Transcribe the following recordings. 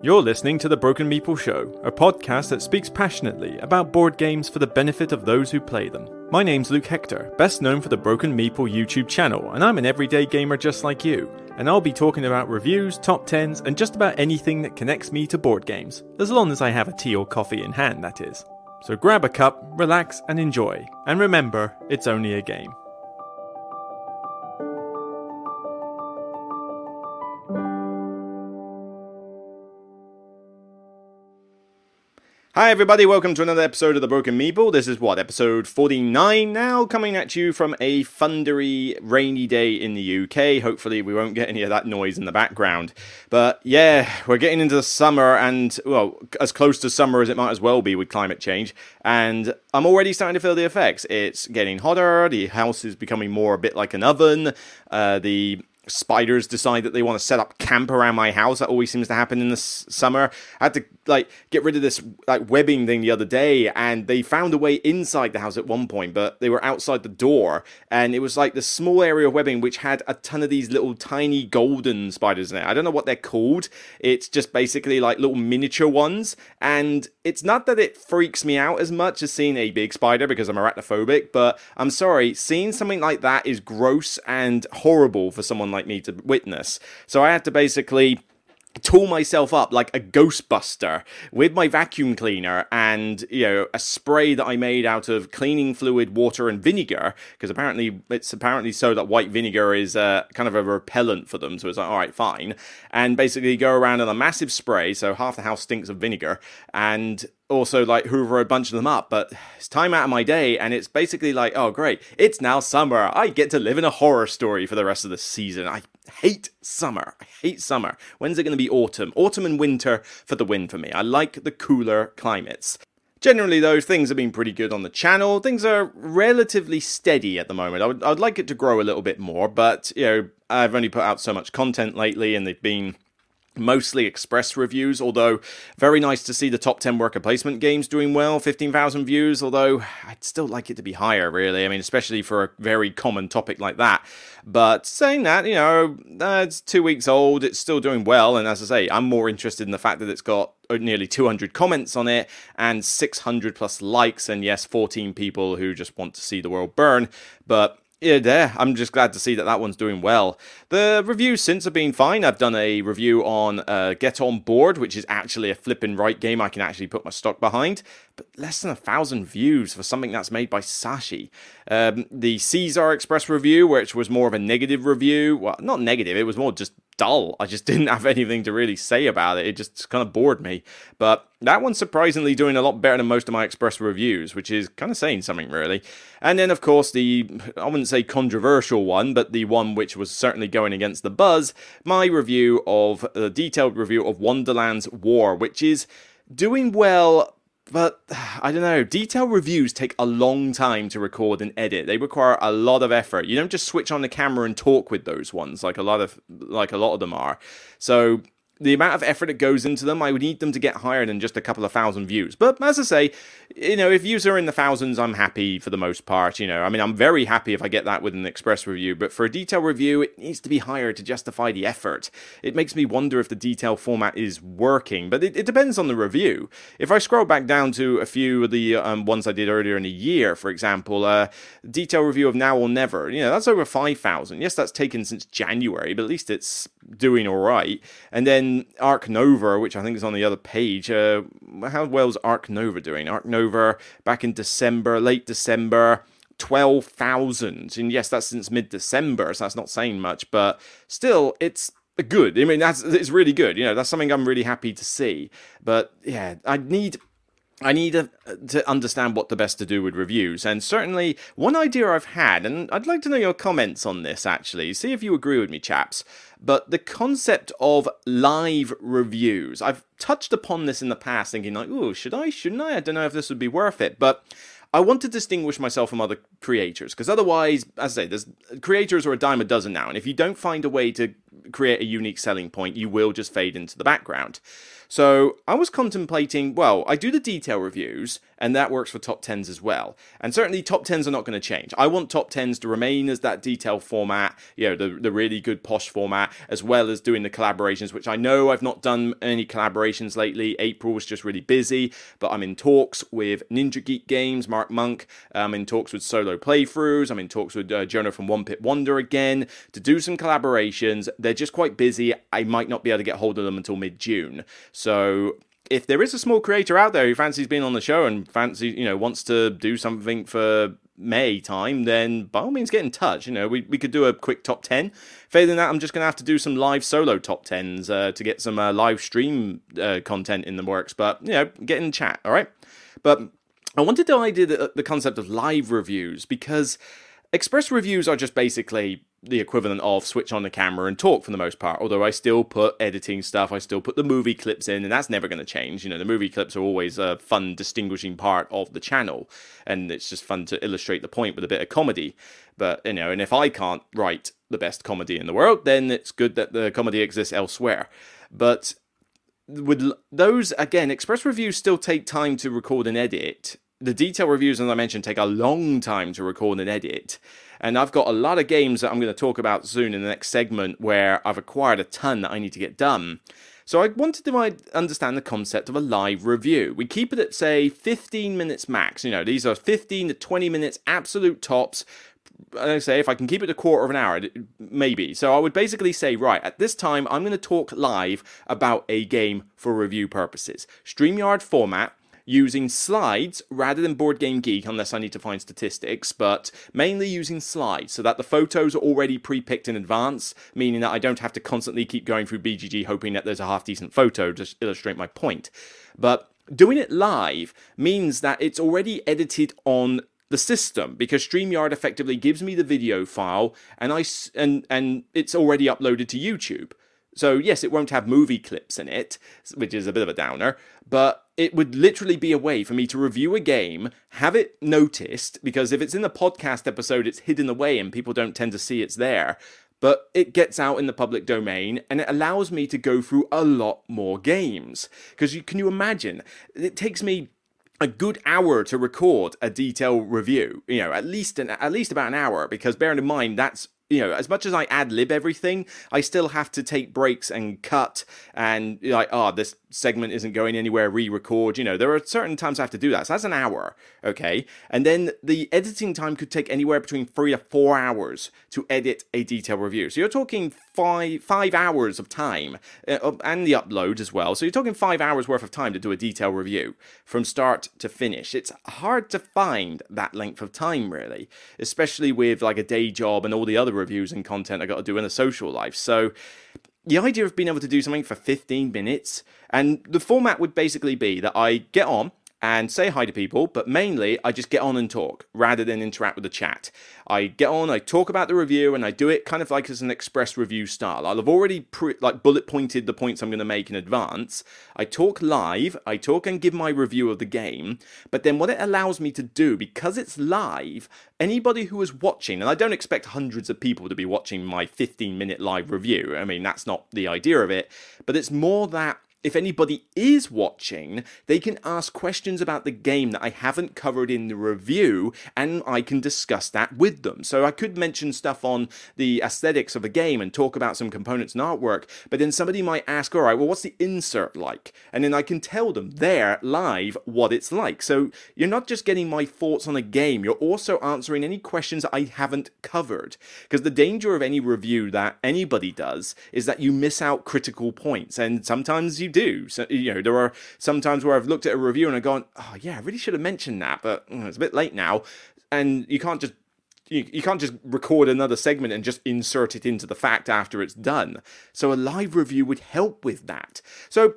You're listening to The Broken Meeple Show, a podcast that speaks passionately about board games for the benefit of those who play them. My name's Luke Hector, best known for the Broken Meeple YouTube channel, and I'm an everyday gamer just like you. And I'll be talking about reviews, top 10s, and just about anything that connects me to board games, as long as I have a tea or coffee in hand, that is. So grab a cup, relax, and enjoy. And remember, it's only a game. Hi, everybody, welcome to another episode of The Broken Meeple. This is what, episode 49 now, coming at you from a thundery, rainy day in the UK. Hopefully, we won't get any of that noise in the background. But yeah, we're getting into the summer, and well, as close to summer as it might as well be with climate change. And I'm already starting to feel the effects. It's getting hotter, the house is becoming more a bit like an oven, uh, the spiders decide that they want to set up camp around my house. That always seems to happen in the s- summer. I had to like get rid of this like webbing thing the other day, and they found a way inside the house at one point, but they were outside the door, and it was like the small area of webbing which had a ton of these little tiny golden spiders in it. I don't know what they're called. It's just basically like little miniature ones, and it's not that it freaks me out as much as seeing a big spider because I'm arachnophobic, but I'm sorry, seeing something like that is gross and horrible for someone like me to witness. So I had to basically tool myself up like a ghostbuster with my vacuum cleaner and you know a spray that i made out of cleaning fluid water and vinegar because apparently it's apparently so that white vinegar is uh, kind of a repellent for them so it's like all right fine. And basically go around in a massive spray so half the house stinks of vinegar and also like hoover a bunch of them up but it's time out of my day and it's basically like oh great it's now summer. I get to live in a horror story for the rest of the season. I hate summer. I hate summer. When's it going to be autumn? Autumn and winter for the win for me. I like the cooler climates. Generally, though, things have been pretty good on the channel. Things are relatively steady at the moment. I would, I'd like it to grow a little bit more, but you know, I've only put out so much content lately, and they've been mostly express reviews although very nice to see the top 10 worker placement games doing well 15,000 views although I'd still like it to be higher really. I mean especially for a very common topic like that. But saying that you know uh, it's 2 weeks old it's still doing well and as I say I'm more interested in the fact that it's got nearly 200 comments on it and 600 plus likes and yes 14 people who just want to see the world burn. But yeah, there. I'm just glad to see that that one's doing well. The reviews since have been fine. I've done a review on uh, Get On Board, which is actually a flipping right game I can actually put my stock behind, less than a thousand views for something that's made by Saashi. Um, the Caesar Express review, which was more of a negative review. Well, not negative, it was more just dull. I just didn't have anything to really say about it. It just kind of bored me. But that one's surprisingly doing a lot better than most of my Express reviews, which is kind of saying something, really. And then, of course, the, I wouldn't say controversial one, but the one which was certainly going against the buzz, my review of, the detailed review of Wonderland's War, which is doing well but I don't know. Detailed reviews take a long time to record and edit. They require a lot of effort. You don't just switch on the camera and talk with those ones like a lot of like a lot of them are. So the amount of effort that goes into them, I would need them to get higher than just a couple of thousand views. But as I say, you know, if views are in the thousands, I'm happy for the most part. You know, I mean, I'm very happy if I get that with an express review, but for a detail review, it needs to be higher to justify the effort. It makes me wonder if the detail format is working, but it, it depends on the review. If I scroll back down to a few of the um, ones I did earlier in the year, for example, uh, detail review of Now or Never, you know, that's over 5,000. Yes, that's taken since January, but at least it's doing all right. And then Ark Nova, which I think is on the other page. Uh, how well is Ark Nova doing? Ark Nova back in December, late December. 12,000. And yes, that's since mid December, so that's not saying much, but still, it's good. I mean, that's it's really good. You know, that's something I'm really happy to see. But yeah, I need I need a, to understand what the best to do with reviews. And certainly, one idea I've had, and I'd like to know your comments on this actually, see if you agree with me, chaps. But the concept of live reviews, I've touched upon this in the past, thinking, like, oh, should I, shouldn't I? I don't know if this would be worth it. But I want to distinguish myself from other creators because otherwise, as I say, there's creators are a dime a dozen now, and if you don't find a way to create a unique selling point, you will just fade into the background. So I was contemplating, well, I do the detail reviews, and that works for top 10s as well. And certainly top 10s are not going to change. I want top 10s to remain as that detail format, you know, the, the really good posh format, as well as doing the collaborations, which I know I've not done any collaborations lately. April was just really busy, but I'm in talks with Ninja Geek Games, Mark Monk. I'm in talks with Solo Playthroughs. I'm in talks with uh, Jonah from One Pit Wonder again to do some collaborations. They're just quite busy. I might not be able to get hold of them until mid June. So if there is a small creator out there who fancies being on the show and fancy, you know, wants to do something for May time, then by all means get in touch. You know, we, we could do a quick top 10. Failing that, I'm just going to have to do some live solo top 10s uh, to get some uh, live stream uh, content in the works. But, you know, get in chat, all right? But I wanted to idea the, the concept of live reviews because express reviews are just basically the equivalent of switch on the camera and talk for the most part. Although I still put editing stuff, I still put the movie clips in, and that's never going to change. You know, the movie clips are always a fun, distinguishing part of the channel, and it's just fun to illustrate the point with a bit of comedy. But you know, and if I can't write the best comedy in the world, then it's good that the comedy exists elsewhere. But with those again, express reviews still take time to record and edit. The detail reviews, as I mentioned, take a long time to record and edit and I've got a lot of games that I'm going to talk about soon in the next segment where I've acquired a ton that I need to get done. So I wanted to understand the concept of a live review. We keep it at say 15 minutes max. You know, these are 15 to 20 minutes absolute tops. I say if I can keep it a quarter of an hour, maybe. So I would basically say, right, at this time I'm going to talk live about a game for review purposes. StreamYard format, using slides rather than Board Game Geek, unless I need to find statistics, but mainly using slides so that the photos are already pre picked in advance, meaning that I don't have to constantly keep going through BGG hoping that there's a half decent photo to illustrate my point. But doing it live means that it's already edited on the system because StreamYard effectively gives me the video file and I and and it's already uploaded to YouTube. So yes, it won't have movie clips in it, which is a bit of a downer, but it would literally be a way for me to review a game, have it noticed, because if it's in the podcast episode, it's hidden away and people don't tend to see it's there. But it gets out in the public domain and it allows me to go through a lot more games. Because you, can you imagine? It takes me a good hour to record a detailed review. You know, at least an, at least about an hour. Because bearing in mind that's you know, as much as I ad lib everything, I still have to take breaks and cut and like, oh, this segment isn't going anywhere, re record. You know, there are certain times I have to do that. So that's an hour, okay? And then the editing time could take anywhere between three to four hours to edit a detailed review. So you're talking five five hours of time uh, and the upload as well. So you're talking five hours worth of time to do a detailed review from start to finish. It's hard to find that length of time, really, especially with like a day job and all the other reviews and content I got to do in a social life. So the idea of being able to do something for 15 minutes, and the format would basically be that I get on, and say hi to people, but mainly I just get on and talk rather than interact with the chat. I get on, I talk about the review, and I do it kind of like as an express review style. I'll have already pre- like bullet pointed the points I'm going to make in advance. I talk live, I talk and give my review of the game, but then what it allows me to do, because it's live, anybody who is watching, and I don't expect hundreds of people to be watching my 15 minute live review, I mean, that's not the idea of it, but it's more that if anybody is watching, they can ask questions about the game that I haven't covered in the review, and I can discuss that with them. So I could mention stuff on the aesthetics of a game and talk about some components and artwork, but then somebody might ask, all right, well, what's the insert like? And then I can tell them there live what it's like. So you're not just getting my thoughts on a game, you're also answering any questions I haven't covered. Because the danger of any review that anybody does is that you miss out critical points, and sometimes you do. So you know, there are some times where I've looked at a review and I've gone, "Oh yeah, I really should have mentioned that," but mm, it's a bit late now, and you can't just you, you can't just record another segment and just insert it into the fact after it's done. So a live review would help with that. So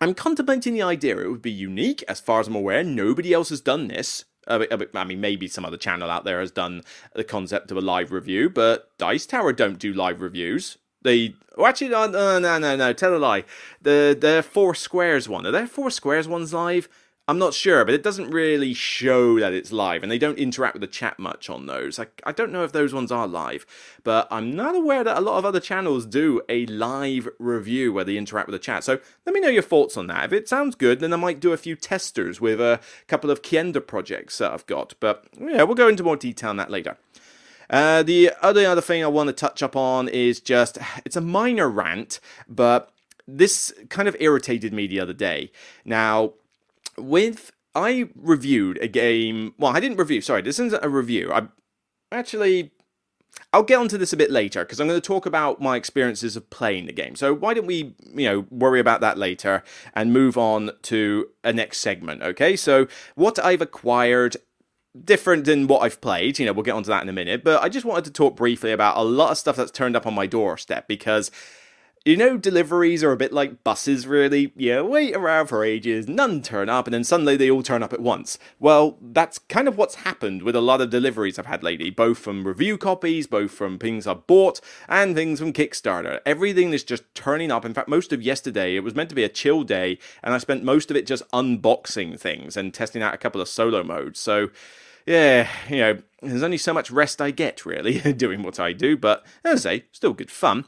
I'm contemplating the idea it would be unique, as far as I'm aware. Nobody else has done this. I mean, maybe some other channel out there has done the concept of a live review, but Dice Tower don't do live reviews. They oh, actually no no no no no tell a lie. The the four squares one are there four squares ones live. I'm not sure, but it doesn't really show that it's live, and they don't interact with the chat much on those. I, I don't know if those ones are live, but I'm not aware that a lot of other channels do a live review where they interact with the chat. So let me know your thoughts on that. If it sounds good, then I might do a few testers with a couple of Kienda projects that I've got. But yeah, we'll go into more detail on that later. Uh, the other other thing I want to touch up on is just it's a minor rant, but this kind of irritated me the other day. Now, with I reviewed a game. Well, I didn't review. Sorry, this isn't a review. I actually I'll get onto this a bit later because I'm going to talk about my experiences of playing the game. So why don't we, you know, worry about that later and move on to a next segment, okay? So what I've acquired different than what I've played. You know, we'll get onto that in a minute. But I just wanted to talk briefly about a lot of stuff that's turned up on my doorstep because. You know, deliveries are a bit like buses, really. You wait around for ages, none turn up, and then suddenly they all turn up at once. Well, that's kind of what's happened with a lot of deliveries I've had lately, both from review copies, both from things I've bought, and things from Kickstarter. Everything is just turning up. In fact, most of yesterday, it was meant to be a chill day, and I spent most of it just unboxing things and testing out a couple of solo modes. So, yeah, you know, there's only so much rest I get, really, doing what I do, but as I say, still good fun.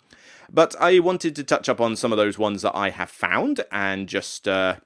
But I wanted to touch up on some of those ones that I have found and just, uh,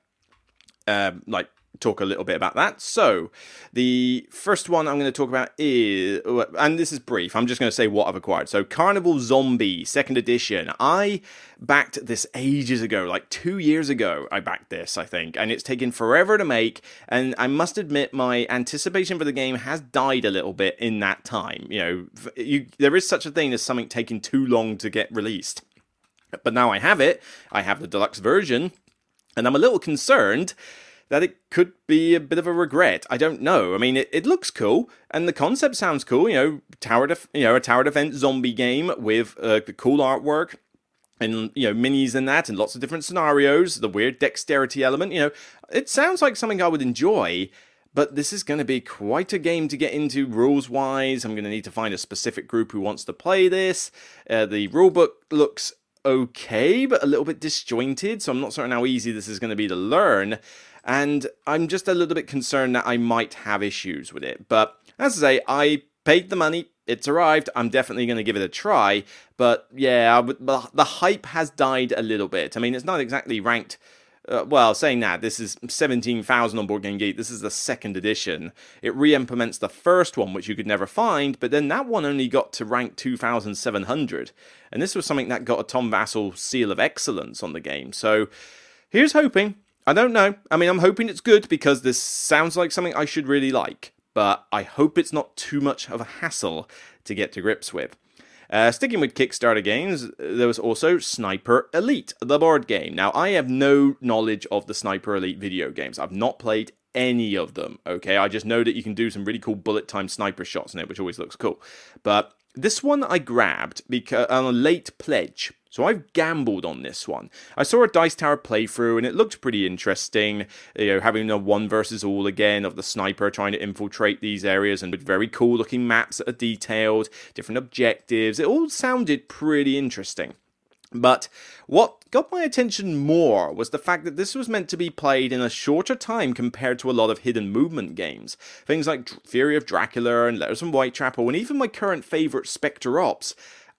uh, like, talk a little bit about that. So, the first one I'm going to talk about is, oh, and this is brief, I'm just going to say what I've acquired. So, Carnival Zombie, second edition. I backed this ages ago, like two years ago, I backed this, I think, and it's taken forever to make. And I must admit, my anticipation for the game has died a little bit in that time. You know, you, there is such a thing as something taking too long to get released. But now I have it, I have the deluxe version, and I'm a little concerned that it could be a bit of a regret. I don't know. I mean, it, it looks cool, and the concept sounds cool. You know, tower def- you know, a tower defense zombie game with uh, the cool artwork and you know minis and that, and lots of different scenarios. The weird dexterity element. You know, it sounds like something I would enjoy. But this is going to be quite a game to get into rules wise. I'm going to need to find a specific group who wants to play this. Uh, the rulebook looks okay, but a little bit disjointed, so I'm not certain how easy this is going to be to learn and I'm just a little bit concerned that I might have issues with it. But as I say, I paid the money. It's arrived. I'm definitely going to give it a try. But yeah, the hype has died a little bit. I mean, it's not exactly ranked. Uh, well, saying that, this is 17,000 on Board Game Geek. This is the second edition. It re implements the first one, which you could never find, but then that one only got to rank 2,700. And this was something that got a Tom Vasel seal of excellence on the game. So here's hoping. I don't know. I mean, I'm hoping it's good because this sounds like something I should really like, but I hope it's not too much of a hassle to get to grips with. Uh, sticking with Kickstarter games, there was also Sniper Elite, the board game. Now, I have no knowledge of the Sniper Elite video games. I've not played any of them, okay? I just know that you can do some really cool bullet time sniper shots in it, which always looks cool. But this one I grabbed because on a late pledge so I've gambled on this one. I saw a Dice Tower playthrough and it looked pretty interesting. You know, having a one versus all again of the sniper trying to infiltrate these areas and with very cool looking maps that are detailed, different objectives. It all sounded pretty interesting. But what got my attention more was the fact that this was meant to be played in a shorter time compared to a lot of hidden movement games. Things like Fury of Dracula and Letters from Whitechapel, and even my current favourite Spectre Ops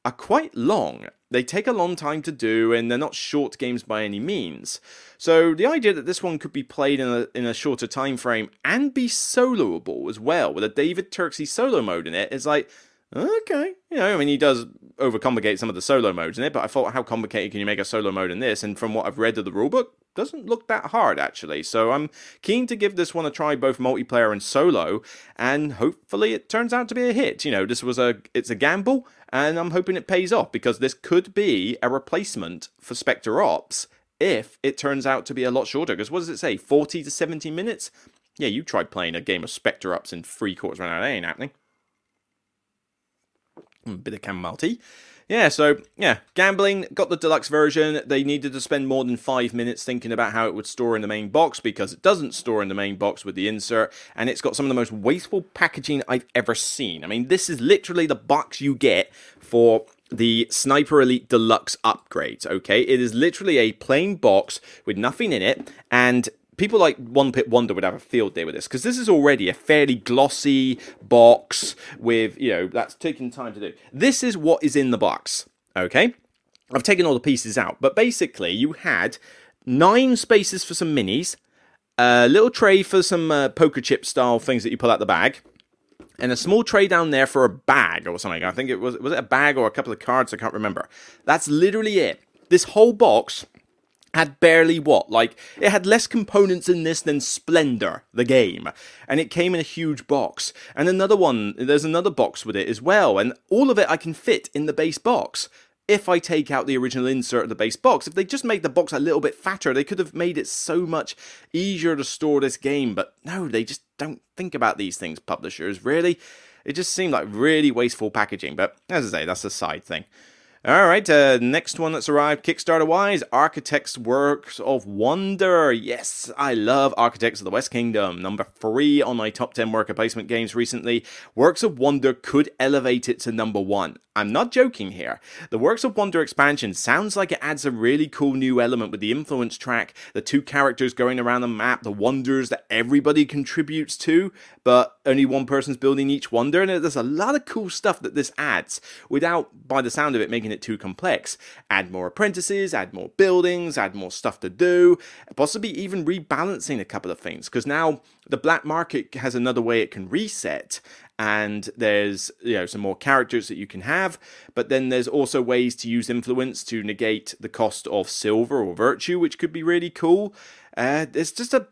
are quite long. They take a long time to do, and they're not short games by any means. So the idea that this one could be played in a in a shorter time frame and be soloable as well, with a David Turczi solo mode in it, is like okay. You know, I mean, he does overcomplicate some of the solo modes in it, but I thought, how complicated can you make a solo mode in this? And from what I've read of the rulebook, doesn't look that hard actually. So I'm keen to give this one a try, both multiplayer and solo, and hopefully it turns out to be a hit. You know, this was a it's a gamble, and I'm hoping it pays off because this could be a replacement for Spectre Ops if it turns out to be a lot shorter. Because what does it say? 40 to 70 minutes? Yeah, you tried playing a game of Spectre Ops in three quarters of an hour. That ain't happening. A bit of Campbell Yeah, so yeah, gambling got the deluxe version. They needed to spend more than five minutes thinking about how it would store in the main box because it doesn't store in the main box with the insert, and it's got some of the most wasteful packaging I've ever seen. I mean, this is literally the box you get for the Sniper Elite Deluxe upgrades, okay? It is literally a plain box with nothing in it, and people like One Pit Wonder would have a field day with this because this is already a fairly glossy box with, you know, that's taking time to do. This is what is in the box, okay? I've taken all the pieces out, but basically you had nine spaces for some minis, a little tray for some uh, poker chip style things that you pull out the bag, and a small tray down there for a bag or something. I think it was was it a bag or a couple of cards. I can't remember. That's literally it. This whole box had barely what like it had less components in this than Splendor, the game, and it came in a huge box. And another one, there's another box with it as well, and all of it I can fit in the base box if I take out the original insert of the base box. If they just made the box a little bit fatter, they could have made it so much easier to store this game. But no, they just don't think about these things, publishers, really. It just seemed like really wasteful packaging. But as I say, that's a side thing. All right, uh, next one that's arrived Kickstarter wise Architects Works of Wonder. Yes, I love Architects of the West Kingdom. Number three on my top 10 worker placement games recently. Works of Wonder could elevate it to number one. I'm not joking here. The Works of Wonder expansion sounds like it adds a really cool new element with the influence track, the two characters going around the map, the wonders that everybody contributes to, but only one person's building each wonder. And there's a lot of cool stuff that this adds without, by the sound of it, making it too complex. Add more apprentices, add more buildings, add more stuff to do, possibly even rebalancing a couple of things because now the black market has another way it can reset and there's you know some more characters that you can have but then there's also ways to use influence to negate the cost of silver or virtue which could be really cool uh, there's just a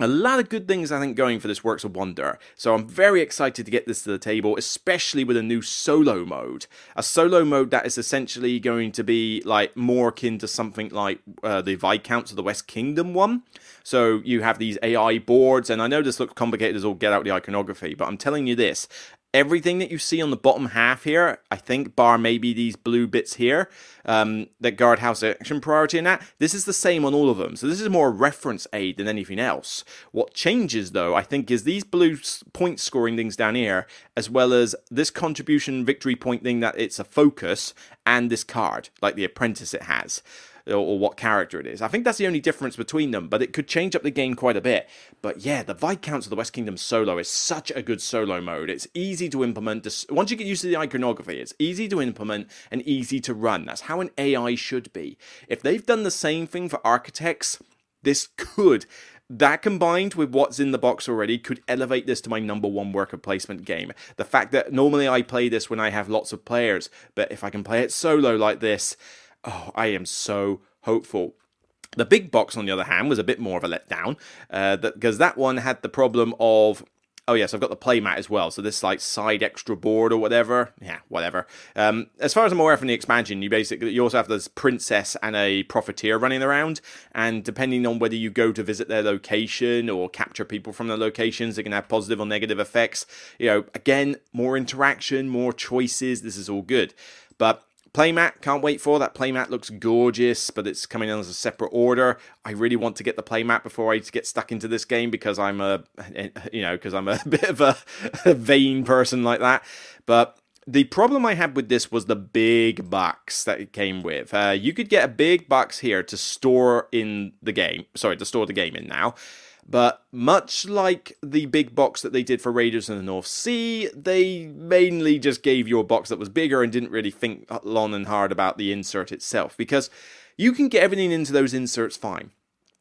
a lot of good things, I think, going for this Works of Wonder. So I'm very excited to get this to the table, especially with a new solo mode. A solo mode that is essentially going to be like more akin to something like uh, the Viscounts of the West Kingdom one. So you have these AI boards, and I know this looks complicated as all get out the iconography, but I'm telling you this everything that you see on the bottom half here, I think, bar maybe these blue bits here um, that guard house action priority and that, this is the same on all of them. So this is more a reference aid than anything else. What changes, though, I think, is these blue point scoring things down here, as well as this contribution victory point thing that it's a focus, and this card, like the apprentice it has or, what character it is. I think that's the only difference between them, but it could change up the game quite a bit. But yeah, the Viscounts of the West Kingdom solo is such a good solo mode. It's easy to implement. Once you get used to the iconography, it's easy to implement and easy to run. That's how an AI should be. If they've done the same thing for architects, this could that combined with what's in the box already could elevate this to my number one worker placement game. The fact that normally I play this when I have lots of players, but if I can play it solo like this, oh, I am so hopeful. The big box, on the other hand, was a bit more of a letdown uh, because that one had the problem of Oh yes, I've got the playmat as well. So this like side extra board or whatever. Yeah, whatever. Um, as far as I'm aware from the expansion, you basically you also have this princess and a profiteer running around, and depending on whether you go to visit their location or capture people from their locations, they can have positive or negative effects. You know, again, more interaction, more choices. This is all good, but Playmat, can't wait for that. Playmat looks gorgeous, but it's coming in as a separate order. I really want to get the playmat before I get stuck into this game because I'm a, you know, because I'm a bit of a, a vain person like that. But the problem I had with this was the big box that it came with. Uh, you could get a big box here to store in the game. Sorry, to store the game in now. But much like the big box that they did for Raiders in the North Sea, they mainly just gave you a box that was bigger and didn't really think long and hard about the insert itself. Because you can get everything into those inserts fine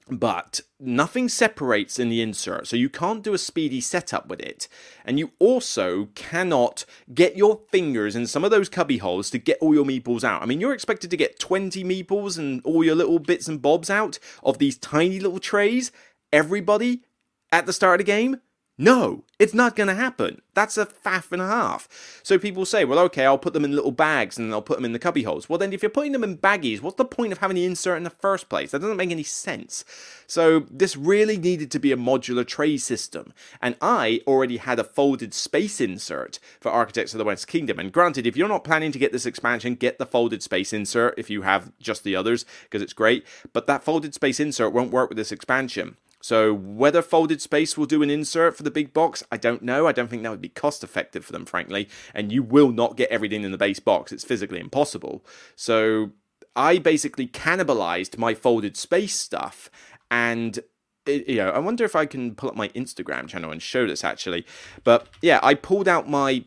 but nothing separates in the insert, so you can't do a speedy setup with it. And you also cannot get your fingers in some of those cubby holes to get all your meeples out. I mean, you're expected to get 20 meeples and all your little bits and bobs out of these tiny little trays everybody at the start of the game? No, it's not going to happen. That's a faff and a half. So people say, well, okay, I'll put them in little bags and I'll put them in the cubby holes. Well, then if you're putting them in baggies, what's the point of having the insert in the first place? That doesn't make any sense. So this really needed to be a modular tray system. And I already had a folded space insert for Architects of the West Kingdom. And granted, if you're not planning to get this expansion, get the folded space insert if you have just the others, because it's great. But that folded space insert won't work with this expansion. So whether Folded Space will do an insert for the big box, I don't know. I don't think that would be cost effective for them, frankly. And you will not get everything in the base box. It's physically impossible. So I basically cannibalized my Folded Space stuff and it, you know, I wonder if I can pull up my Instagram channel and show this actually. But yeah, I pulled out my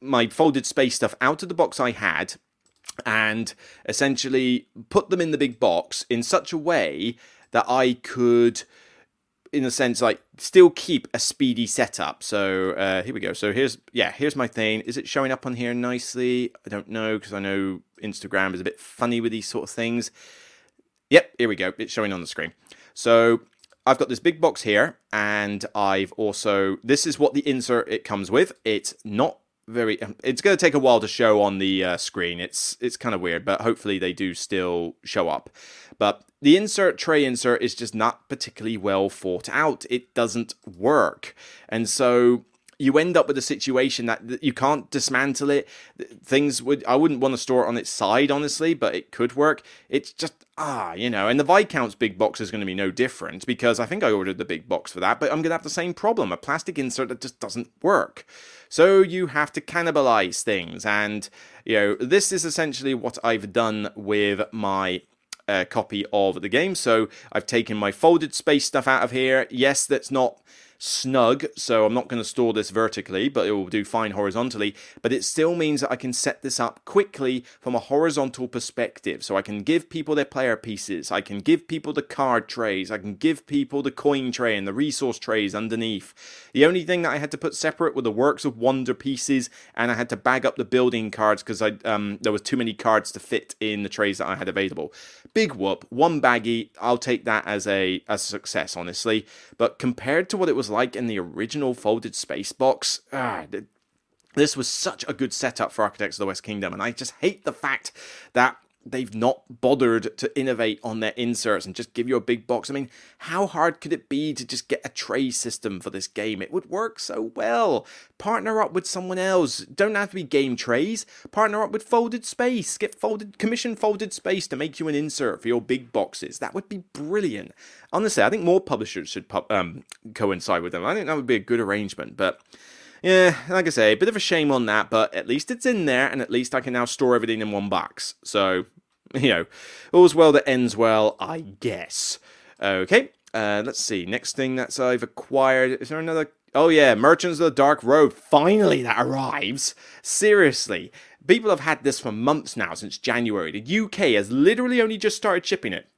my folded space stuff out of the box I had and essentially put them in the big box in such a way that I could in a sense like still keep a speedy setup. So uh, here we go. So here's yeah here's my thing. Is it showing up on here nicely? I don't know because i know instagram is a bit funny with these sort of things. Yep here we go. It's showing on the screen. So I've got this big box here, and I've also this is what the insert it comes with. It's not very. Um, it's going to take a while to show on the uh, screen. It's it's kind of weird, but hopefully they do still show up. But the insert tray insert is just not particularly well thought out. It doesn't work, and so you end up with a situation that you can't dismantle it. Things would I wouldn't want to store it on its side, honestly, but it could work. It's just ah, you know, and the Viscount's big box is going to be no different because I think I ordered the big box for that, but I'm going to have the same problem a plastic insert that just doesn't work. So you have to cannibalize things, and you know, this is essentially what I've done with my uh, copy of the game. So I've taken my folded space stuff out of here. Yes, that's not snug, so I'm not going to store this vertically, but it will do fine horizontally. But it still means that I can set this up quickly from a horizontal perspective. So I can give people their player pieces, I can give people the card trays, I can give people the coin tray and the resource trays underneath. The only thing that I had to put separate were the Works of Wonder pieces, and I had to bag up the building cards because I um, there was too many cards to fit in the trays that I had available. Big whoop, one baggy. I'll take that as a success, honestly. But compared to what it was like in the original folded space box. Ah, this was such a good setup for Architects of the West Kingdom, and I just hate the fact that they've not bothered to innovate on their inserts and just give you a big box. I mean, how hard could it be to just get a tray system for this game? It would work so well. Partner up with someone else. Don't have to be game trays. Partner up with folded space. Get folded commission folded space to make you an insert for your big boxes. That would be brilliant. Honestly, I think more publishers should um, coincide with them. I think that would be a good arrangement, but yeah, like I say, a bit of a shame on that, but at least it's in there, and at least I can now store everything in one box. So, you know, all's well that ends well, I guess. Okay, uh, let's see. Next thing that's I've acquired. Is there another? Oh yeah, Merchants of the Dark Road. Finally, that arrives. Seriously, people have had this for months now, since January. The UK has literally only just started shipping it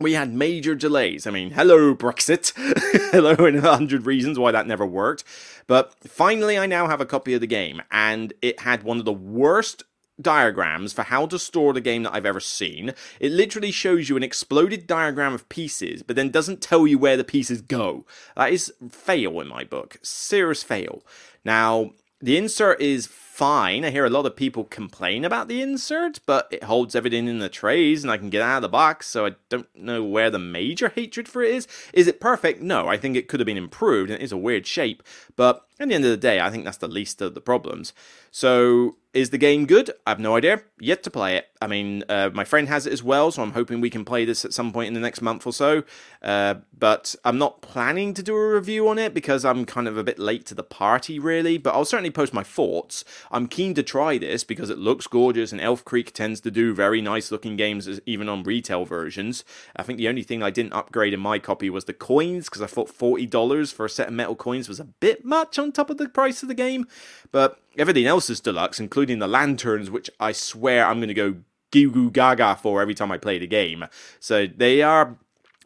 we had major delays. I mean, hello, Brexit. hello, and a hundred reasons why that never worked. But finally, I now have a copy of the game, and it had one of the worst diagrams for how to store the game that I've ever seen. It literally shows you an exploded diagram of pieces, but then doesn't tell you where the pieces go. That is fail in my book. Serious fail. Now, the insert is fine. I hear a lot of people complain about the insert, but it holds everything in the trays and I can get out of the box, so I don't know where the major hatred for it is. Is it perfect? No, I think it could have been improved and it is a weird shape, but at the end of the day, I think that's the least of the problems. So, is the game good? I have no idea. Yet to play it. I mean, uh, my friend has it as well, so I'm hoping we can play this at some point in the next month or so. Uh, but I'm not planning to do a review on it because I'm kind of a bit late to the party, really. But I'll certainly post my thoughts. I'm keen to try this because it looks gorgeous, and Elf Creek tends to do very nice looking games, even on retail versions. I think the only thing I didn't upgrade in my copy was the coins because I thought $40 for a set of metal coins was a bit much on top of the price of the game. But everything else is deluxe, including the lanterns, which I swear I'm going to go goo gaga for every time I play the game. So they are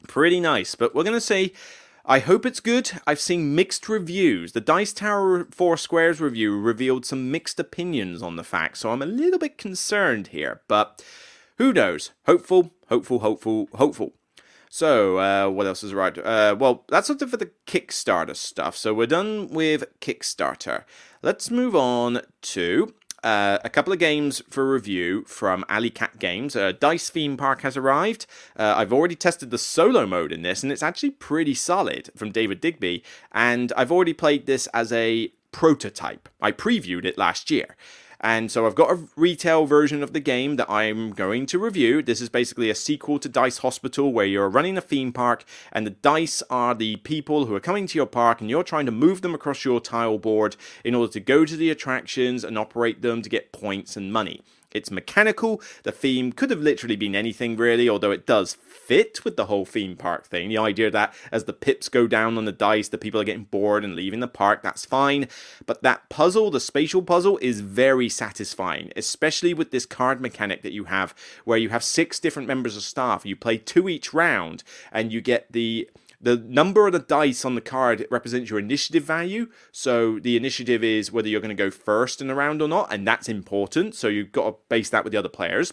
pretty nice. But we're going to say. I hope it's good. I've seen mixed reviews. The Dice Tower 4 Squares review revealed some mixed opinions on the fact, so I'm a little bit concerned here. But who knows? Hopeful, hopeful, hopeful, hopeful. So, uh, what else is right? Uh, well, that's something for the Kickstarter stuff. So, we're done with Kickstarter. Let's move on to uh, a couple of games for review from Alley Cat Games. Uh, Dice Theme Park has arrived. Uh, I've already tested the solo mode in this, and it's actually pretty solid from David Digby. And I've already played this as a prototype. I previewed it last year. And so I've got a retail version of the game that I'm going to review. This is basically a sequel to Dice Hospital where you're running a theme park and the dice are the people who are coming to your park and you're trying to move them across your tile board in order to go to the attractions and operate them to get points and money. It's mechanical. The theme could have literally been anything really, although it does fit with the whole theme park thing. The idea that as the pips go down on the dice, the people are getting bored and leaving the park, that's fine. But that puzzle, the spatial puzzle, is very satisfying, especially with this card mechanic that you have, where you have six different members of staff. You play two each round, and you get the the number of the dice on the card represents your initiative value. So the initiative is whether you're going to go first in the round or not, and that's important. So you've got to base that with the other players.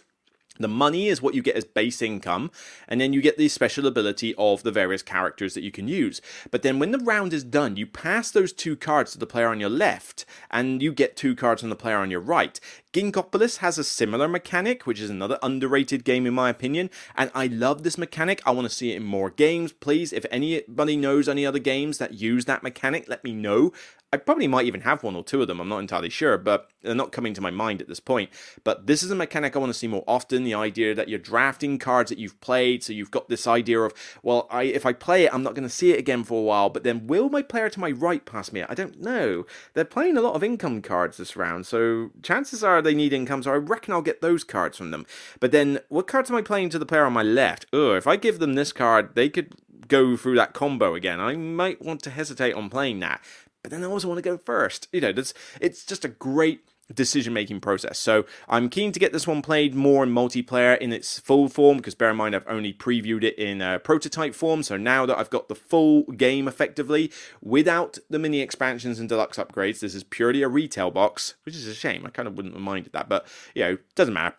The money is what you get as base income, and then you get the special ability of the various characters that you can use. But then when the round is done, you pass those two cards to the player on your left, and you get two cards from the player on your right. Ginkgopolis has a similar mechanic, which is another underrated game in my opinion, and I love this mechanic. I want to see it in more games. Please, if anybody knows any other games that use that mechanic, let me know. I probably might even have one or two of them, I'm not entirely sure, but they're not coming to my mind at this point. But this is a mechanic I want to see more often the idea that you're drafting cards that you've played, so you've got this idea of, well, I, if I play it, I'm not going to see it again for a while, but then will my player to my right pass me? I don't know. They're playing a lot of income cards this round, so chances are they need income, so I reckon I'll get those cards from them. But then, what cards am I playing to the player on my left? If I give them this card, they could go through that combo again. I might want to hesitate on playing that but then I also want to go first. You know, it's just a great decision making process. So I'm keen to get this one played more in multiplayer in its full form because bear in mind I've only previewed it in a prototype form. So now that I've got the full game effectively without the mini expansions and deluxe upgrades, this is purely a retail box, which is a shame. I kind of wouldn't have minded that, but you know, doesn't matter.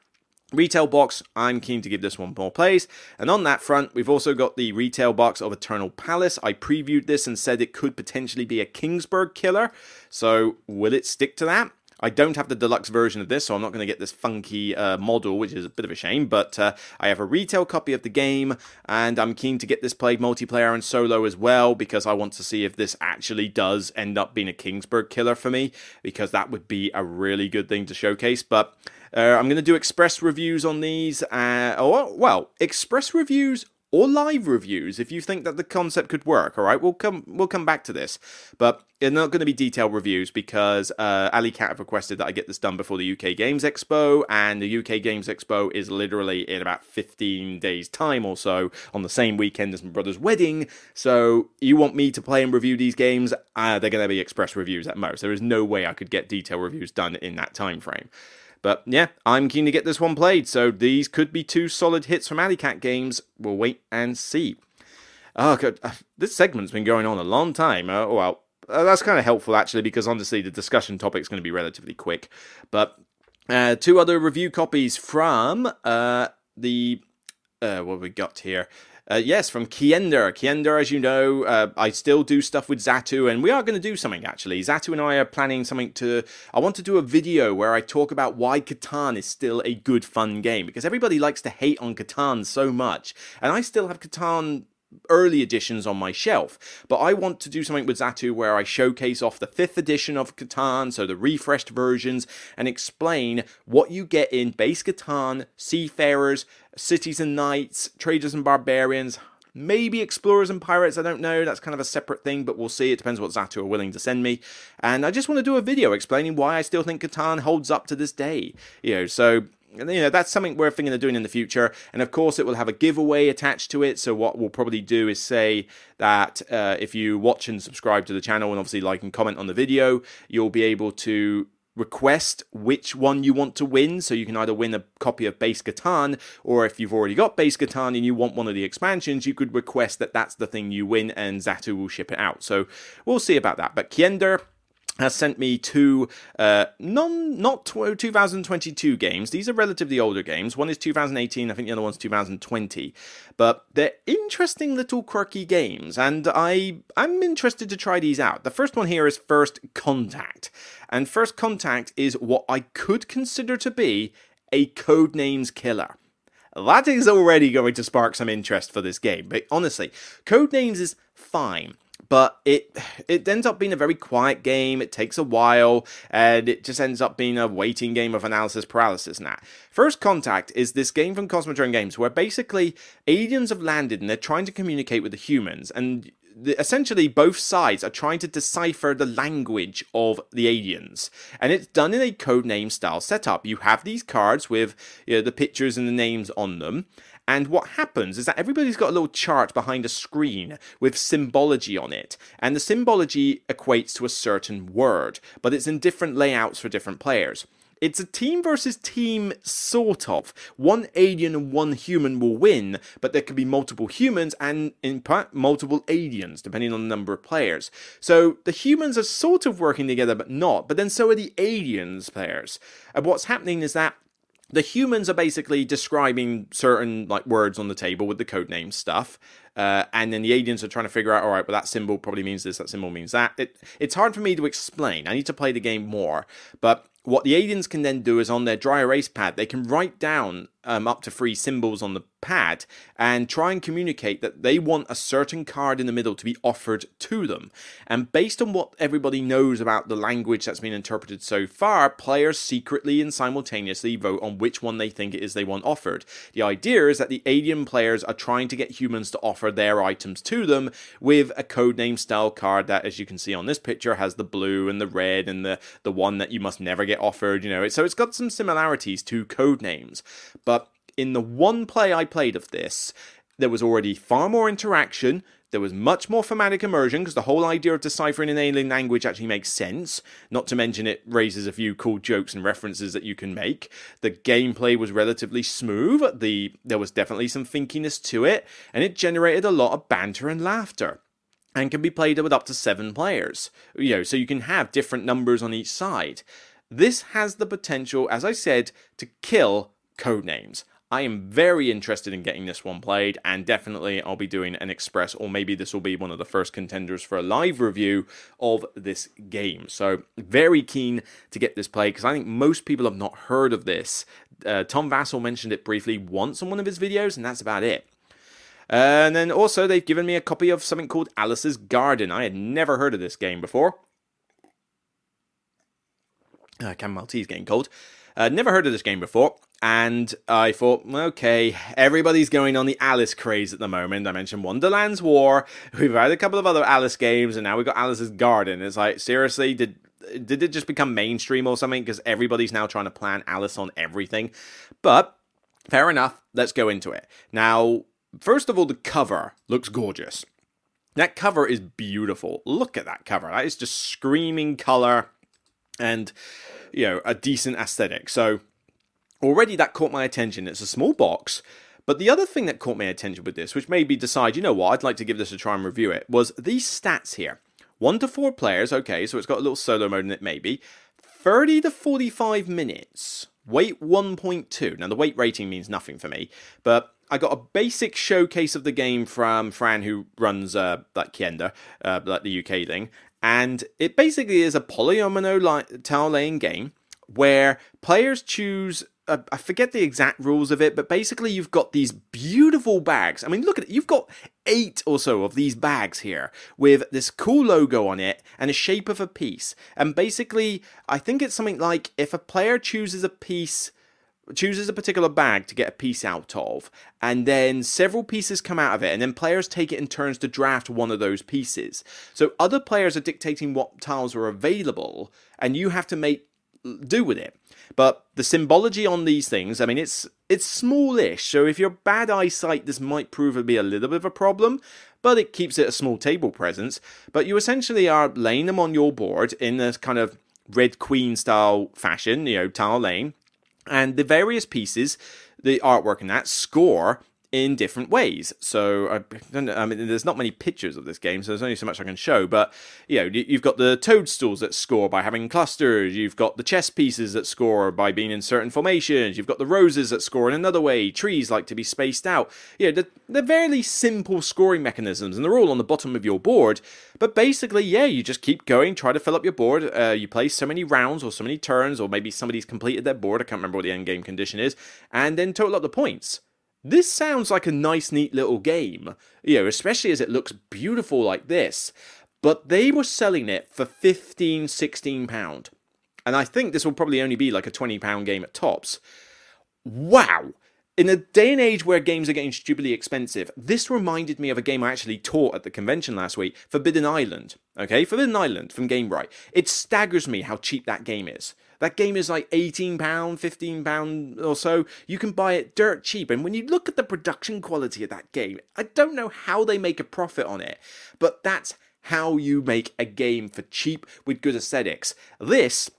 Retail box, I'm keen to give this one more plays. And on that front, we've also got the retail box of Eternal Palace. I previewed this and said it could potentially be a Kingsburg killer. So, will it stick to that? I don't have the deluxe version of this, so I'm not going to get this funky uh, model, which is a bit of a shame. But uh, I have a retail copy of the game, and I'm keen to get this played multiplayer and solo as well because I want to see if this actually does end up being a Kingsburg killer for me, because that would be a really good thing to showcase. But uh, I'm going to do express reviews on these. Uh, or, well, express reviews or live reviews if you think that the concept could work. All right, we'll come we'll come back to this, but they're not going to be detailed reviews because uh, Alley Cat have requested that I get this done before the UK Games Expo, and the UK Games Expo is literally in about 15 days' time or so on the same weekend as my brother's wedding. So you want me to play and review these games? Uh, they're going to be express reviews at most. There is no way I could get detailed reviews done in that time frame. But yeah, I'm keen to get this one played, so these could be two solid hits from Alley Cat games. We'll wait and see. Oh, God. Uh, this segment's been going on a long time. Uh, well, uh, that's kind of helpful actually, because honestly, the discussion topic is going to be relatively quick. But uh, two other review copies from uh, the uh, what we got here. Uh, yes, from Kiender. Kiender, as you know, uh, I still do stuff with Zatu, and we are going to do something actually. Zatu and I are planning something to. I want to do a video where I talk about why Catan is still a good, fun game because everybody likes to hate on Catan so much, and I still have Catan early editions on my shelf. But I want to do something with Zatu where I showcase off the fifth edition of Catan, so the refreshed versions, and explain what you get in base Catan, Seafarers, Cities and Knights, Traders and Barbarians. Maybe explorers and pirates, I don't know. That's kind of a separate thing, but we'll see. It depends what Zatu are willing to send me. And I just want to do a video explaining why I still think Catan holds up to this day. You know, so you know that's something we're thinking of doing in the future. And of course it will have a giveaway attached to it. So what we'll probably do is say that uh, if you watch and subscribe to the channel and obviously like and comment on the video you'll be able to request which one you want to win. So you can either win a copy of base Catan or if you've already got base Catan and you want one of the expansions you could request that that's the thing you win and Zatu will ship it out. So we'll see about that. But Kiender has sent me two uh, non not 2022 games. These are relatively older games. One is 2018, I think the other one's 2020. But they're interesting little quirky games, and I I'm interested to try these out. The first one here is First Contact, and First Contact is what I could consider to be a Codenames killer. That is already going to spark some interest for this game. But honestly, Codenames is fine but it it ends up being a very quiet game. It takes a while, and it just ends up being a waiting game of analysis paralysis. Now, First Contact is this game from Cosmodrome Games where basically aliens have landed and they're trying to communicate with the humans, and essentially both sides are trying to decipher the language of the aliens, and it's done in a codename style setup. You have these cards with you know, the pictures and the names on them. And what happens is that everybody's got a little chart behind a screen with symbology on it. And the symbology equates to a certain word, but it's in different layouts for different players. It's a team versus team, sort of. One alien and one human will win, but there could be multiple humans and, in part, multiple aliens, depending on the number of players. So the humans are sort of working together, but not. But then so are the aliens players. And what's happening is that the humans are basically describing certain like words on the table with the code name stuff uh, and then the aliens are trying to figure out all right well that symbol probably means this that symbol means that. It, it's hard for me to explain. I need to play the game more. But what the aliens can then do is on their dry erase pad, they can write down um, up to three symbols on the pad and try and communicate that they want a certain card in the middle to be offered to them. And based on what everybody knows about the language that's been interpreted so far, players secretly and simultaneously vote on which one they think it is they want offered. The idea is that the alien players are trying to get humans to offer their items to them with a codename style card that, as you can see on this picture, has the blue and the red and the, the one that you must never get offered, you know. So it's got some similarities to Codenames. But in the one play I played of this, there was already far more interaction. There was much more thematic immersion because the whole idea of deciphering an alien language actually makes sense. Not to mention, it raises a few cool jokes and references that you can make. The gameplay was relatively smooth. The there was definitely some thinkiness to it, and it generated a lot of banter and laughter and can be played with up to seven players. You know, so you can have different numbers on each side. This has the potential, as I said, to kill codenames. I am very interested in getting this one played, and definitely I'll be doing an express, or maybe this will be one of the first contenders for a live review of this game. So, very keen to get this played because I think most people have not heard of this. Uh, Tom Vasel mentioned it briefly once on one of his videos, and that's about it. And then also, they've given me a copy of something called Alice's Garden. I had never heard of this game before. Uh, tea is getting cold. Uh, never heard of this game before, and I thought, okay, everybody's going on the Alice craze at the moment. I mentioned Wonderland's War. We've had a couple of other Alice games, and now we've got Alice's Garden. It's like, seriously, did did it just become mainstream or something? Because everybody's now trying to plan Alice on everything. But fair enough. Let's go into it now. First of all, the cover looks gorgeous. That cover is beautiful. Look at that cover. That is just screaming color and you know a decent aesthetic. So already that caught my attention. It's a small box. But the other thing that caught my attention with this, which made me decide, you know what, I'd like to give this a try and review it, was these stats here. One to four players, okay, so it's got a little solo mode in it, maybe. 30 to 45 minutes. Weight 1.2. Now, the weight rating means nothing for me, but I got a basic showcase of the game from Fran, who runs uh, like Kienda, uh, like the UK thing, and it basically is a polyomino tile laying game where players choose uh, I forget the exact rules of it, but basically you've got these beautiful bags. I mean, look at it. You've got eight or so of these bags here with this cool logo on it and a shape of a piece. And basically, I think it's something like if a player chooses a piece chooses a particular bag to get a piece out of, and then several pieces come out of it, and then players take it in turns to draft one of those pieces. So other players are dictating what tiles are available, and you have to make do with it. But the symbology on these things, I mean, it's it's smallish. So if you're bad eyesight, this might prove to be a little bit of a problem. But it keeps it a small table presence. But you essentially are laying them on your board in this kind of red queen style fashion, you know, tile lane and the various pieces, the artwork and that score in different ways. So I, I, mean, there's not many pictures of this game, so there's only so much I can show. But you know, you've got the toadstools that score by having clusters. You've got the chess pieces that score by being in certain formations. You've got the roses that score in another way. Trees like to be spaced out. You know, they're, they're fairly simple scoring mechanisms, and they're all on the bottom of your board. But basically, yeah, you just keep going, try to fill up your board. Uh, you play so many rounds or so many turns, or maybe somebody's completed their board. I can't remember what the end game condition is, and then total up the points. This sounds like a nice, neat little game, you know, especially as it looks beautiful like this. But they were selling it for 15, 16 pound. And I think this will probably only be like a 20 pound game at tops. Wow! in a day and age where games are getting stupidly expensive, this reminded me of a game I actually taught at the convention last week, Forbidden Island. Okay, Forbidden Island from Gamewright. It staggers me how cheap that game is. That game is like £18, £15 or so. You can buy it dirt cheap. And when you look at the production quality of that game, I don't know how they make a profit on it, but that's how you make a game for cheap with good aesthetics. This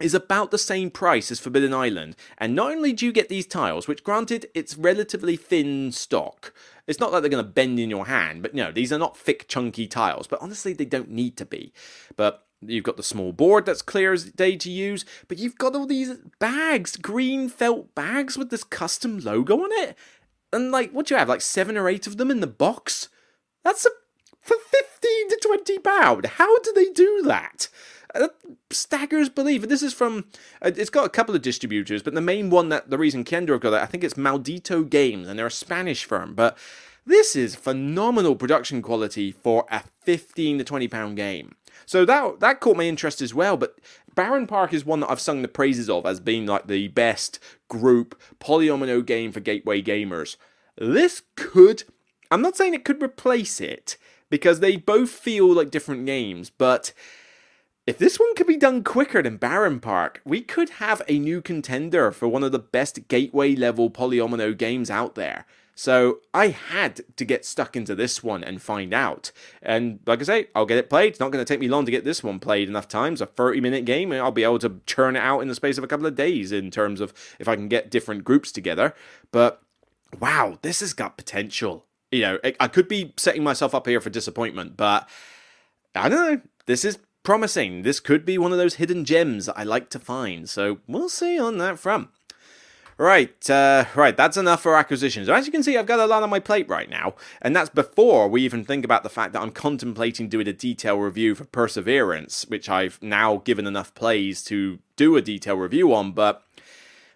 is about the same price as Forbidden Island, and not only do you get these tiles, which granted it's relatively thin stock, it's not like they're going to bend in your hand, but you no, these are not thick, chunky tiles, but honestly, they don't need to be. But You've got the small board that's clear as day to use, but you've got all these bags, green felt bags with this custom logo on it. And like, what do you have? Like seven or eight of them in the box? That's a, for 15 to 20 pound. How do they do that? Uh, staggers belief. This is from. Uh, it's got a couple of distributors, but the main one that the reason Kendo got it, I think it's Maldito Games, and they're a Spanish firm. But this is phenomenal production quality for a 15 to 20 pound game. So that that caught my interest as well. But Barenpark is one that I've sung the praises of as being like the best group polyomino game for gateway gamers. This could. I'm not saying it could replace it because they both feel like different games, but if this one could be done quicker than Barenpark, we could have a new contender for one of the best gateway level polyomino games out there. So I had to get stuck into this one and find out. And like I say, I'll get it played. It's not going to take me long to get this one played enough times. A 30 minute game, I'll be able to churn it out in the space of a couple of days in terms of if I can get different groups together. But wow, this has got potential. You know, I could be setting myself up here for disappointment, but I don't know. This is promising. This could be one of those hidden gems that I like to find. So we'll see on that front. Right, uh, right, that's enough for acquisitions. As you can see, I've got a lot on my plate right now, and that's before we even think about the fact that I'm contemplating doing a detail review for Perseverance, which I've now given enough plays to do a detail review on, but